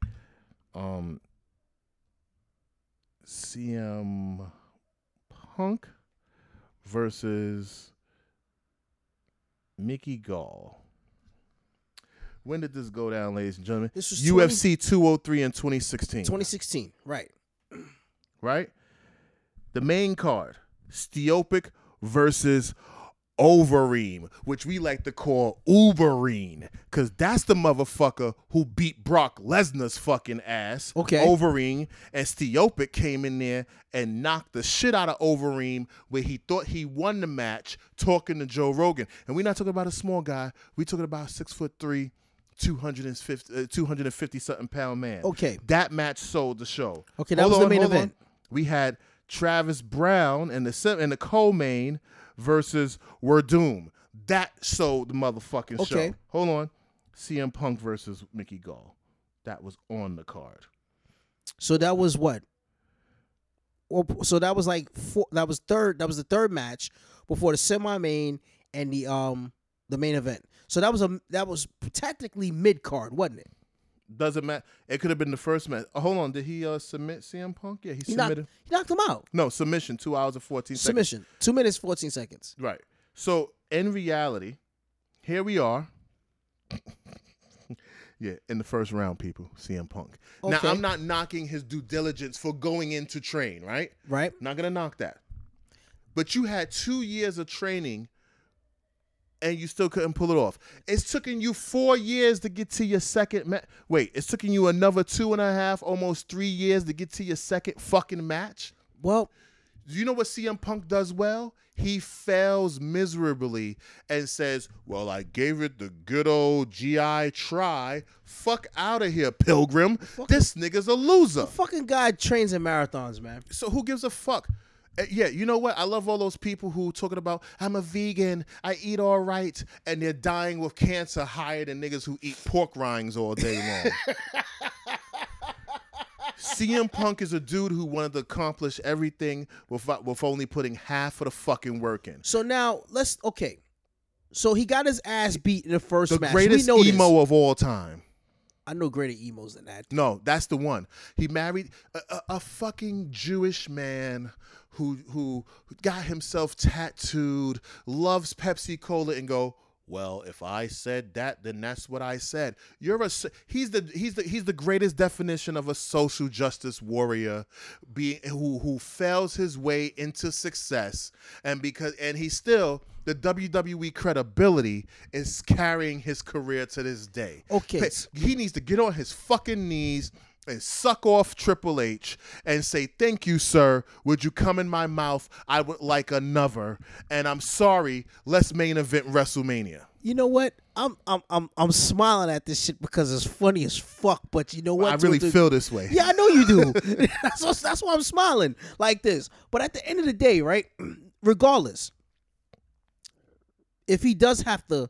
Um, CM Punk versus Mickey Gall. When did this go down, ladies and gentlemen? This was UFC 203 in 2016. 2016. Right. right? The main card, Steopic versus Overeem, which we like to call Ubereem, because that's the motherfucker who beat Brock Lesnar's fucking ass. Okay. Overeem and Steopic came in there and knocked the shit out of Overeem where he thought he won the match talking to Joe Rogan. And we're not talking about a small guy. We're talking about six foot three, 250, uh, 250 something pound man. Okay. That match sold the show. Okay, that was the main hold event. We had Travis Browne and the and the co-main versus Werdum. That sold the motherfucking show. Hold on. CM Punk versus Mickey Gall. That was on the card. So that was what? Well, so that was like four, that was third. That was the third match before the semi-main and the um the main event. So that was a that was technically mid card, wasn't it? Doesn't matter. It could have been the first match. Oh, hold on. Did he uh, submit CM Punk? Yeah, he, He knocked, submitted. he knocked him out. No, submission. Two hours and fourteen seconds. Submission. Two minutes fourteen seconds. Right. So in reality, here we are. yeah, in the first round, people, CM Punk. Now I'm not knocking his due diligence for going into train, right? Right. Not gonna knock that. But you had two years of training and you still couldn't pull it off. It's taking you four years to get to your second match. Wait, it's taking you another two and a half, almost three years to get to your second fucking match? Well, Do you know what CM Punk does well? He fails miserably and says, Well, I gave it the good old GI try. Fuck out of here, pilgrim. This nigga's a loser. fucking guy trains in marathons, man. So who gives a fuck? Uh, Yeah, you know what? I love all those people who talking about I'm a vegan, I eat all right, and they're dying with cancer higher than niggas who eat pork rinds all day long. CM Punk is a dude who wanted to accomplish everything with with only putting half of the fucking work in. So now let's okay. So he got his ass beat in the first The match. greatest know this. emo of all time. I know greater emos than that. No, that's the one. He married a, a, a fucking Jewish man who who got himself tattooed, loves Pepsi Cola, and go. Well, if I said that, then that's what I said. You're a he's the he's the he's the greatest definition of a social justice warrior, being who who fails his way into success, and because and he still the WWE credibility is carrying his career to this day. Okay. He needs to get on his fucking knees and suck off Triple H and say, Thank you, sir. Would you come in my mouth? I would like another. And I'm sorry, let's main event WrestleMania. You know what? I'm I'm I'm I'm smiling at this shit because it's funny as fuck. But you know what? I really dude? feel this way. Yeah, I know you do. that's what, that's why I'm smiling like this. But at the end of the day, right? Regardless, if he does have to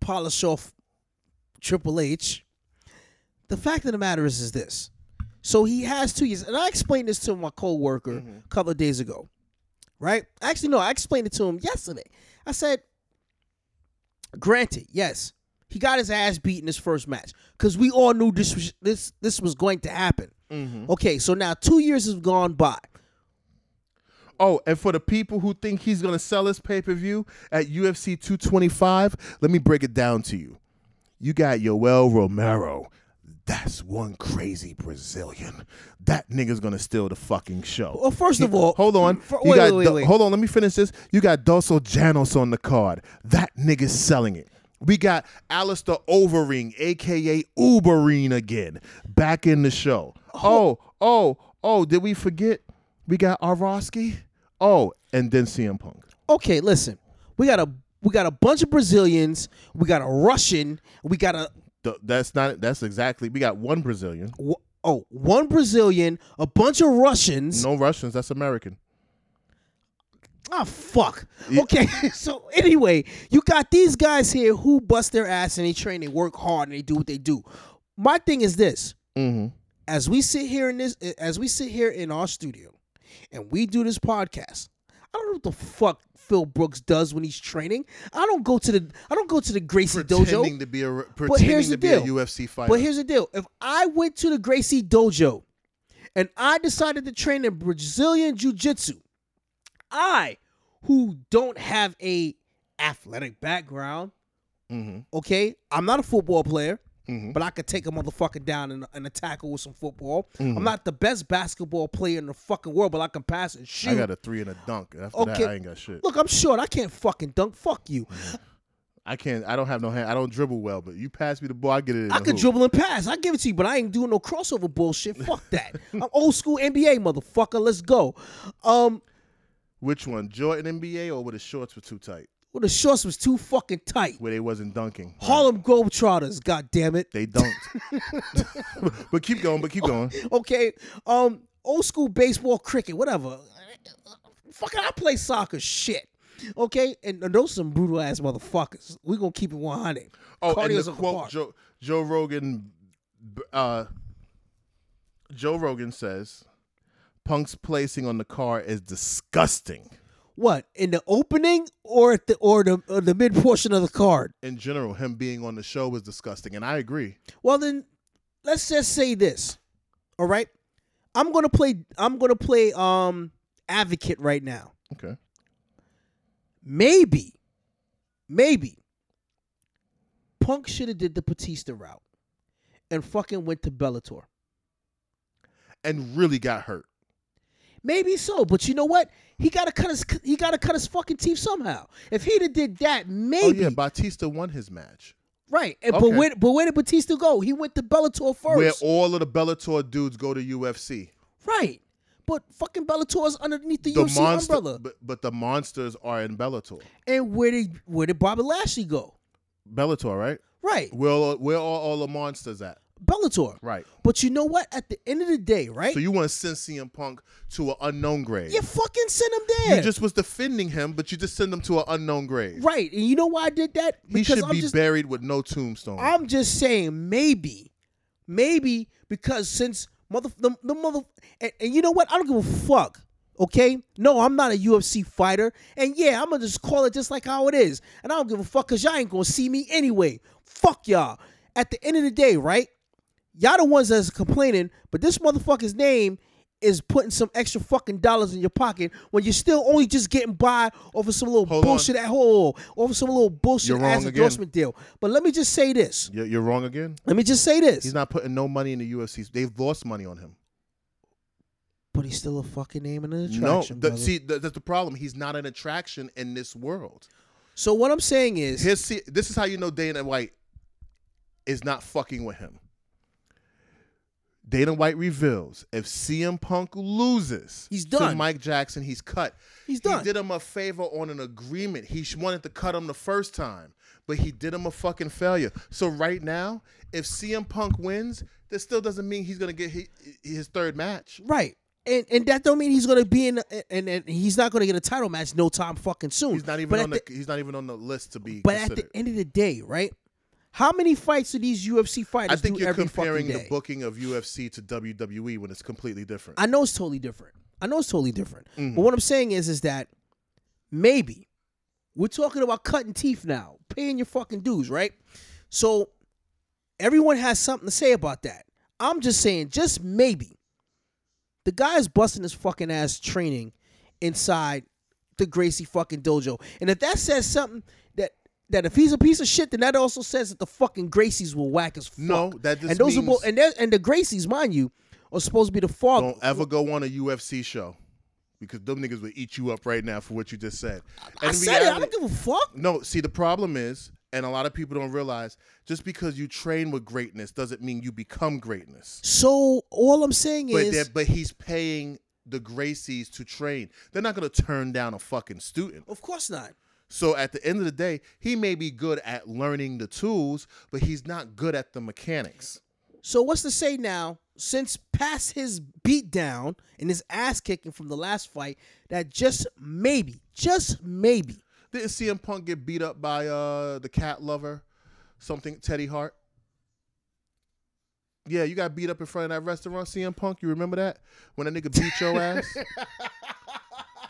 polish off Triple H, the fact of the matter is, is this. So he has two years, and I explained this to my coworker mm-hmm. a couple of days ago, right? Actually, no, I explained it to him yesterday. I said, granted, yes, he got his ass beat in his first match because we all knew this was this this was going to happen. Mm-hmm. Okay, so now two years have gone by. Oh, and for the people who think he's going to sell his pay per view at UFC 225, let me break it down to you. You got Yoel Romero. That's one crazy Brazilian. That nigga's gonna steal the fucking show. Well, first of all, hold on. for- wait, wait, wait, wait. hold on. Let me finish this. You got dos Anjos on the card. That nigga's selling it. We got Alistair Overeem, aka Ubereem again, back in the show. Oh, oh, oh, oh did we forget? We got Arlovski. Oh, and then CM Punk. okay, listen, we got a we got a bunch of Brazilians, we got a Russian, we got a Th- That's not. That's exactly. We got one Brazilian. oh one Brazilian, a bunch of Russians. No Russians. That's American. Ah, fuck. Okay, so anyway, you got these guys here who bust their ass and they train, they work hard, and they do what they do. My thing is this: Mm-hmm. as we sit here in this, as we sit here in our studio, and we do this podcast, I don't know what the fuck Phil Brooks does when he's training. I don't go to the I don't go to the Gracie pretending dojo. to be a pretending But here's to the be a deal. UFC fighter. But here's the deal: if I went to the Gracie dojo and I decided to train in Brazilian jiu-jitsu, I, who don't have a athletic background, hmm okay, I'm not a football player. Hmm But I could take a motherfucker down and, in a tackle with some football. Mhm. I'm not the best basketball player in the fucking world, but I can pass and shoot. I got a three and a dunk. After Okay. that, I ain't got shit. Look, I'm short. I can't fucking dunk. Fuck you. I can't. I don't have no hand. I don't dribble well, but you pass me the ball, I get it. In I can hoop. dribble and pass. I give it to you, but I ain't doing no crossover bullshit. Fuck that. I'm old school NBA motherfucker. Let's go. Um, Which one, Jordan NBA or where the shorts were too tight, well, the shorts was too fucking tight. where they wasn't dunking? Harlem Globetrotters. God damn it. They dunked. but keep going. But keep going. Okay. Um, old school baseball, cricket, whatever. Fucking, I play soccer. Shit. Okay, and those some brutal ass motherfuckers. We gonna keep it 100. Oh, and Cardio's the quote. Joe Joe Rogan, uh, Joe Rogan says, "Punk's placing on the car is disgusting." What in the opening or at the or the or the mid portion of the card? In general, him being on the show was disgusting, and I agree. Well, then let's just say this. All right, I'm gonna play. I'm gonna play um advocate right now. Okay. Maybe, maybe Punk should have did the Batista route and fucking went to Bellator. And really got hurt. Maybe so, but you know what? He gotta cut his he gotta cut his fucking teeth somehow. If he'd have did that, maybe Oh yeah, Batista won his match. right. And, Okay. But where but where did Batista go? He went to Bellator first. Where all of the Bellator dudes go to UFC. right. But fucking Bellator is underneath the, The UFC monster, umbrella. but, but the monsters are in Bellator. And where did where did Bobby Lashley go? Bellator, right? Right. Where all, where are all the monsters at? Bellator. Right. But you know what? At the end of the day, right? So you want to send CM Punk to an unknown grave? you fucking send him there. You just was defending him, but you just send him to an unknown grave. right. And you know why I did that? He should I'm be just buried with no tombstone. I'm just saying maybe, maybe because since mother the, the mother and, and you know what? I don't give a fuck. Okay, no, I'm not a UFC fighter, and yeah, I'm gonna just call it just like how it is, and I don't give a fuck because y'all ain't gonna see me anyway. Fuck y'all. At the end of the day, right? Y'all the ones that's complaining, but this motherfucker's name is putting some extra fucking dollars in your pocket when you're still only just getting by over some little Hold on. bullshit at home, over some little bullshit You're wrong ass again. endorsement deal. But let me just say this. You're, you're wrong again. Let me just say this. He's not putting no money in the UFC. They've lost money on him. but he's still a fucking name and an No, attraction. the, brother. see, th- that's the problem. He's not an attraction in this world. so what I'm saying is, Here's, see, this is how you know Dana White is not fucking with him. Dana White reveals if CM Punk loses He's to done. Mike Jackson, he's cut. He's done. He did him a favor on an agreement. He wanted to cut him the first time, but he did him a fucking failure. So right now, if CM Punk wins, that still doesn't mean he's gonna get his, his third match. right, and and that don't mean he's gonna be in, and, and he's not gonna get a title match no time fucking soon. He's not even But on at the, he's not even on the list to be But at the end of the day, right? How many fights do these UFC fighters? I think you're comparing the booking of UFC to WWE when it's completely different. I know it's totally different. I know it's totally different. Mhm. But what I'm saying is, is that maybe we're talking about cutting teeth now, paying your fucking dues, right? So everyone has something to say about that. I'm just saying, just maybe, the guy is busting his fucking ass training inside the Gracie fucking dojo, and if that says something that. That if he's a piece of shit, then that also says that the fucking Gracies will whack as fuck. No, that just and those are means- both, and and the Gracies, mind you, are supposed to be the father. Don't ever go on a UFC show because them niggas would eat you up right now for what you just said. I And said it. I don't give a fuck. No, see, the problem is, and a lot of people don't realize, just because you train with greatness doesn't mean you become greatness. So all I'm saying But is, but he's paying the Gracies to train. They're not gonna turn down a fucking student. of course not. So at the end of the day, he may be good at learning the tools, but he's not good at the mechanics. So what's to say now? Since past his beat down and his ass kicking from the last fight, that just maybe, just maybe, Didn't CM Punk get beat up by uh the cat lover, something Teddy Hart? Yeah, you got beat up in front of that restaurant, CM Punk. You remember that when that nigga beat your ass?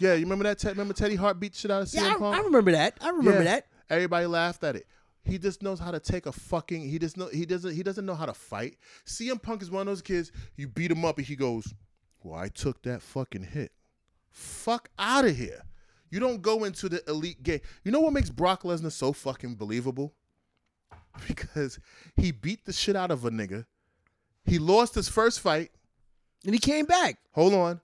Yeah, you remember that? Ted, remember Teddy Hart beat shit out of CM Yeah, I, I remember that. I remember Yeah. that. Everybody laughed at it. He just knows how to take a fucking. He just know he doesn't he doesn't know how to fight. CM Punk is one of those kids. You beat him up and he goes, "Well, I took that fucking hit. Fuck out of here." You don't go into the elite game. You know what makes Brock Lesnar so fucking believable? Because he beat the shit out of a nigga. He lost his first fight. And he came back. Hold on.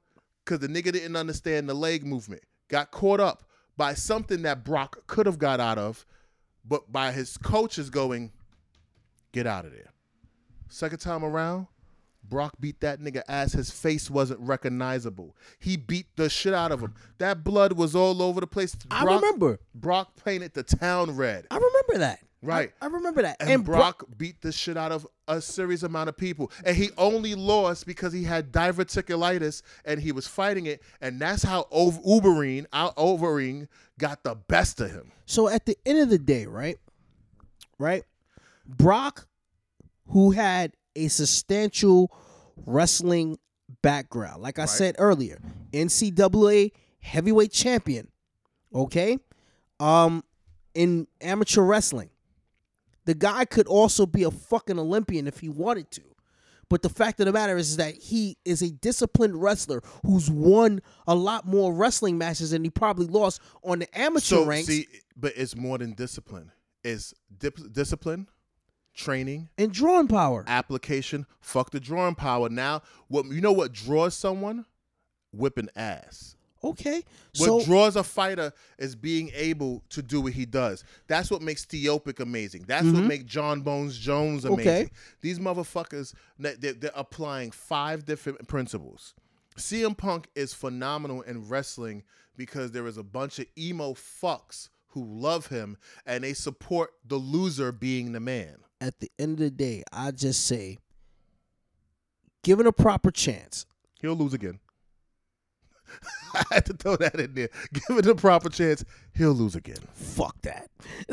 Because the nigga didn't understand the leg movement. Got caught up by something that Brock could have got out of, but by his coaches going, get out of there. Second time around, Brock beat that nigga ass. His face wasn't recognizable. He beat the shit out of him. That blood was all over the place. I remember. Brock painted the town red. I remember that. Right. I, I remember that. And, Bro- Brock beat the shit out of a serious amount of people. And he only lost because he had diverticulitis and he was fighting it. And that's how Ov- Ubereem, out Overing, got the best of him. So at the end of the day, right? Right? Brock, who had a substantial wrestling background, like I Right. said earlier, NCAA heavyweight champion, okay? Um in amateur wrestling. The guy could also be a fucking Olympian if he wanted to. But the fact of the matter is that he is a disciplined wrestler who's won a lot more wrestling matches than he probably lost on the amateur So, ranks. see, but it's more than discipline. It's dip- discipline, training, and drawing power. application. Fuck the drawing power. Now, what you know what draws someone? Whipping ass. Okay, What so draws a fighter is being able to do what he does. That's what makes Theopic amazing. That's what makes Jon Bones Jones amazing. Mm-hmm. Okay. These motherfuckers, they- they're, they're applying five different principles. CM Punk is phenomenal in wrestling because there is a bunch of emo fucks who love him and they support the loser being the man. at the end of the day, I just say, given a proper chance, He'll lose again. I had to throw that in there. Give it a proper chance, he'll lose again. fuck that.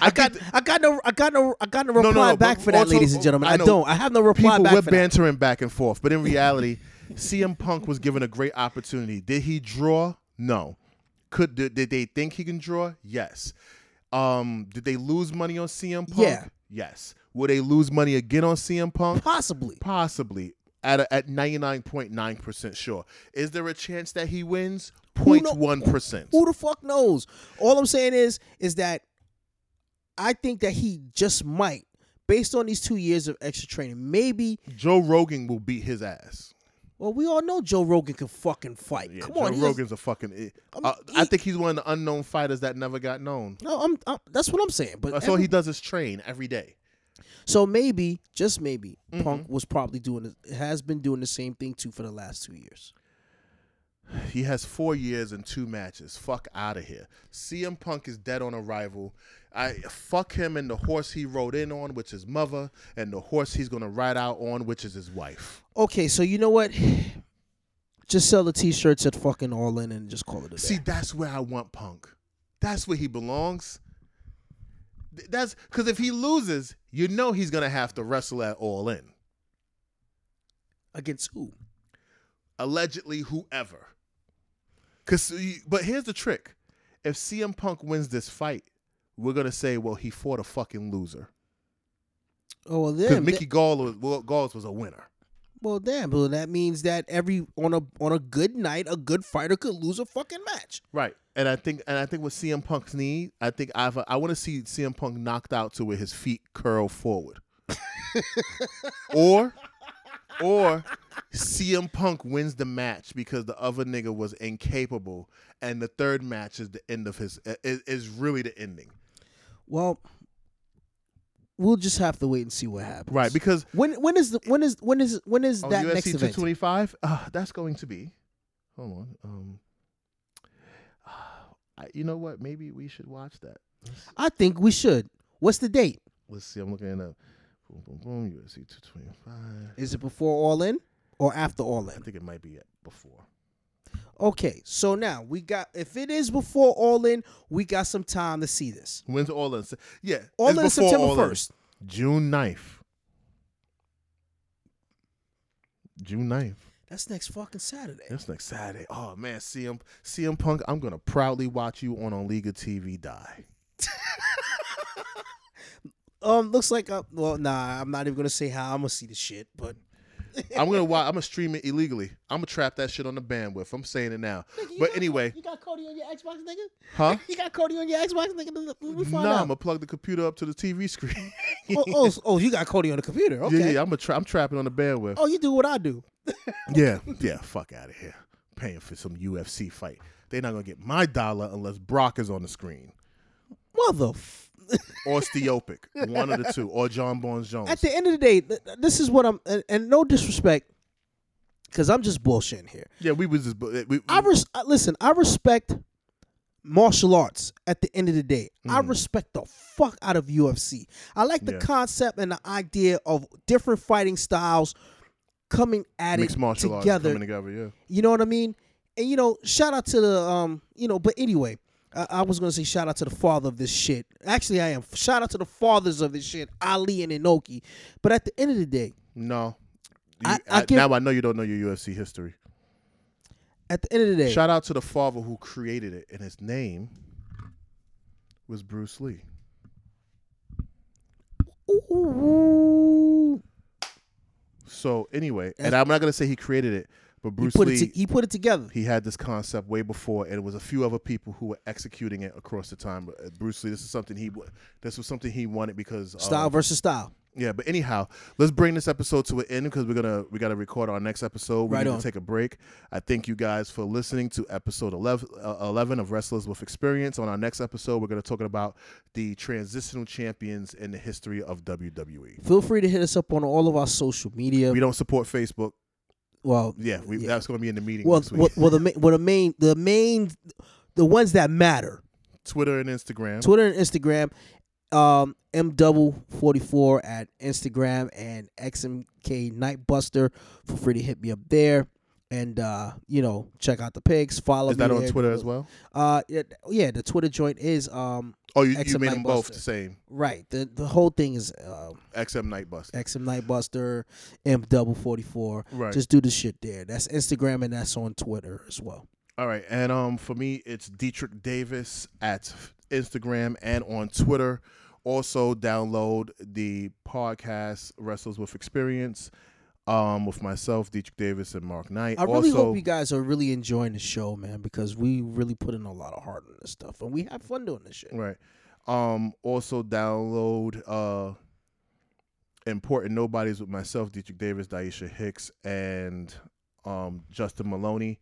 I got, get I got no, I got no, I got no no, reply no, back for that, also- ladies and gentlemen. I I, don't. I have no reply people back were for that. bantering back and forth, but in reality, CM Punk was given a great opportunity. Did he draw? No. Could did, did they think he can draw? Yes. Um, did they lose money on CM Punk? Yeah. Yes. Will they lose money again on CM Punk? Possibly. Possibly. At a, at ninety nine point nine percent sure. Is there a chance that he wins? Who know- 0.1 percent. Who the fuck knows? All I'm saying is, is that I think that he just might, based on these two years of extra training, maybe. Joe Rogan will beat his ass. Well, we all know Joe Rogan can fucking fight. Yeah, Come Joe on, he has- Rogan's a fucking. I mean, uh, I think he's one of the unknown fighters that never got known. No, I'm, I'm. That's what I'm saying. But That's all he does is train every day. So maybe, just maybe, Mm-hmm. Punk was probably doing it. Has been doing the same thing too for the last two years. He has four years and two matches. Fuck out of here. CM Punk is dead on arrival. I fuck him and the horse he rode in on, which is mother, and the horse he's gonna ride out on, which is his wife. Okay, so you know what? Just sell the T-shirts at fucking All In and just call it a day. See, that's where I want Punk. That's where he belongs. Th- That's because if he loses, you know he's gonna have to wrestle at All In. Against who? allegedly whoever. Cause, uh, but here's the trick: if CM Punk wins this fight, we're gonna say, well, he fought a fucking loser. Oh well, Because. Mickey that- Gall was, well, Galls was a winner. Well, damn. Well, that means that every on a on a good night, a good fighter could lose a fucking match. Right. And I think, and I think what CM Punk's need, I think I've, I want to see CM Punk knocked out to where his feet curl forward, or, or CM Punk wins the match because the other nigga was incapable, and the third match is the end of his is, is really the ending. Well, we'll just have to wait and see what happens. Right, because when when is the when is when is when is on that UFC next event? 225, uh, that's going to be. Hold on. Um, I, you know what? Maybe we should watch that. I think we should. What's the date? let's see. I'm looking it up. Boom, boom, boom. UFC 225. Is it before All In or after All In? I think it might be before. Okay, so now we got if it is before All In, we got some time to see this. When's All In? Yeah, All In is September first. June 9th. June 9th. That's next fucking Saturday. That's next Saturday. Oh man, CM CM Punk, I'm gonna proudly watch you on on Liga TV die. Um, looks like uh, well, nah, I'm not even gonna say how I'm gonna see the shit, but I'm gonna watch. I'm gonna stream it illegally. I'm gonna trap that shit on the bandwidth. I'm saying it now. but anyway, you got Cody on your Xbox, nigga. huh? You got Cody on your Xbox, nigga. Nah, I'm gonna plug the computer up to the TV screen. oh, oh, oh, oh, you got Cody on the computer. Okay. Yeah, yeah, I'm a tra- I'm trapping on the bandwidth. Oh, you do what I do. Yeah, yeah. Fuck out of here. Paying for some UFC fight. They're not gonna get my dollar unless Brock is on the screen Mother. Or Steopic, one of the two, or Jon Bones Jones. At the end of the day, th- this is what I'm, and, and no disrespect, because I'm just bullshitting here. yeah, we was just. We, we, I res- listen. I respect martial arts. At the end of the day, I respect the fuck out of UFC. I like the Yeah. concept and the idea of different fighting styles coming at mixed it martial arts together. coming together. Yeah. You know what I mean? And you know, shout out to the um, you know, but anyway, I, I was gonna say shout out to the father of this shit. Actually, I am. Shout out to the fathers of this shit, Ali and Inoki. But at the end of the day, No. I- You- I give- now I know you don't know your UFC history. at the end of the day, Shout out to the father who created it, and his name was Bruce Lee. Ooh. So anyway, and I'm not gonna say he created it, but he Bruce put Lee it. To, he put it together. he had this concept way before, and it was a few other people who were executing it across the time. But uh, Bruce Lee, this is something he this was something he wanted because uh, Style versus style. Yeah, but anyhow, let's bring this episode to an end because we're gonna we gotta record our next episode. We Right need on. to take a break. I thank you guys for listening to episode 11, uh, 11 of Wrestlers with Experience. On our next episode, we're gonna talk about the transitional champions in the history of WWE. Feel free to hit us up on all of our social media. We don't support Facebook. Well, Yeah, we, Yeah. that's gonna be in the meeting well, well, well, the well, the main, the main, the ones that matter. Twitter and Instagram. Twitter and Instagram. Um, M double forty four at Instagram and XMK Nightbuster. Feel free to hit me up there. And uh, you know, check out the pigs. Follow Is me that on there. Twitter as well? Uh, yeah, yeah, the Twitter joint is um Oh, you, you XM made them both the same. right. The the whole thing is uh, XM Nightbuster. XM Nightbuster, M double forty four. Right. Just do the shit there. That's Instagram and that's on Twitter as well. All right, and um, for me, it's Dietrich Davis at Instagram and on Twitter. Also, download the podcast Wrestles with Experience um, with myself, Dietrich Davis, and Mark Knight. I really also, hope you guys are really enjoying the show, man, because we really put in a lot of heart on this stuff, and we have fun doing this shit. right. Um, also, download uh, Important Nobodies with myself, Dietrich Davis, Daisha Hicks, and um, Justin Maloney.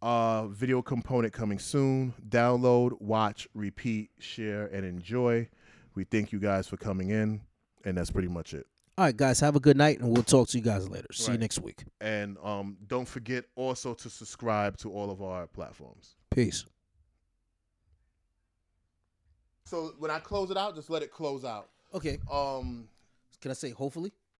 Uh, video component coming soon. Download, watch, repeat, share, and enjoy. We thank you guys for coming in, and that's pretty much it. All right, guys, have a good night, and we'll talk to you guys later. See you next week. And um, don't forget also to subscribe to all of our platforms. Peace. So when I close it out, just let it close out. Okay, Um, can I say hopefully?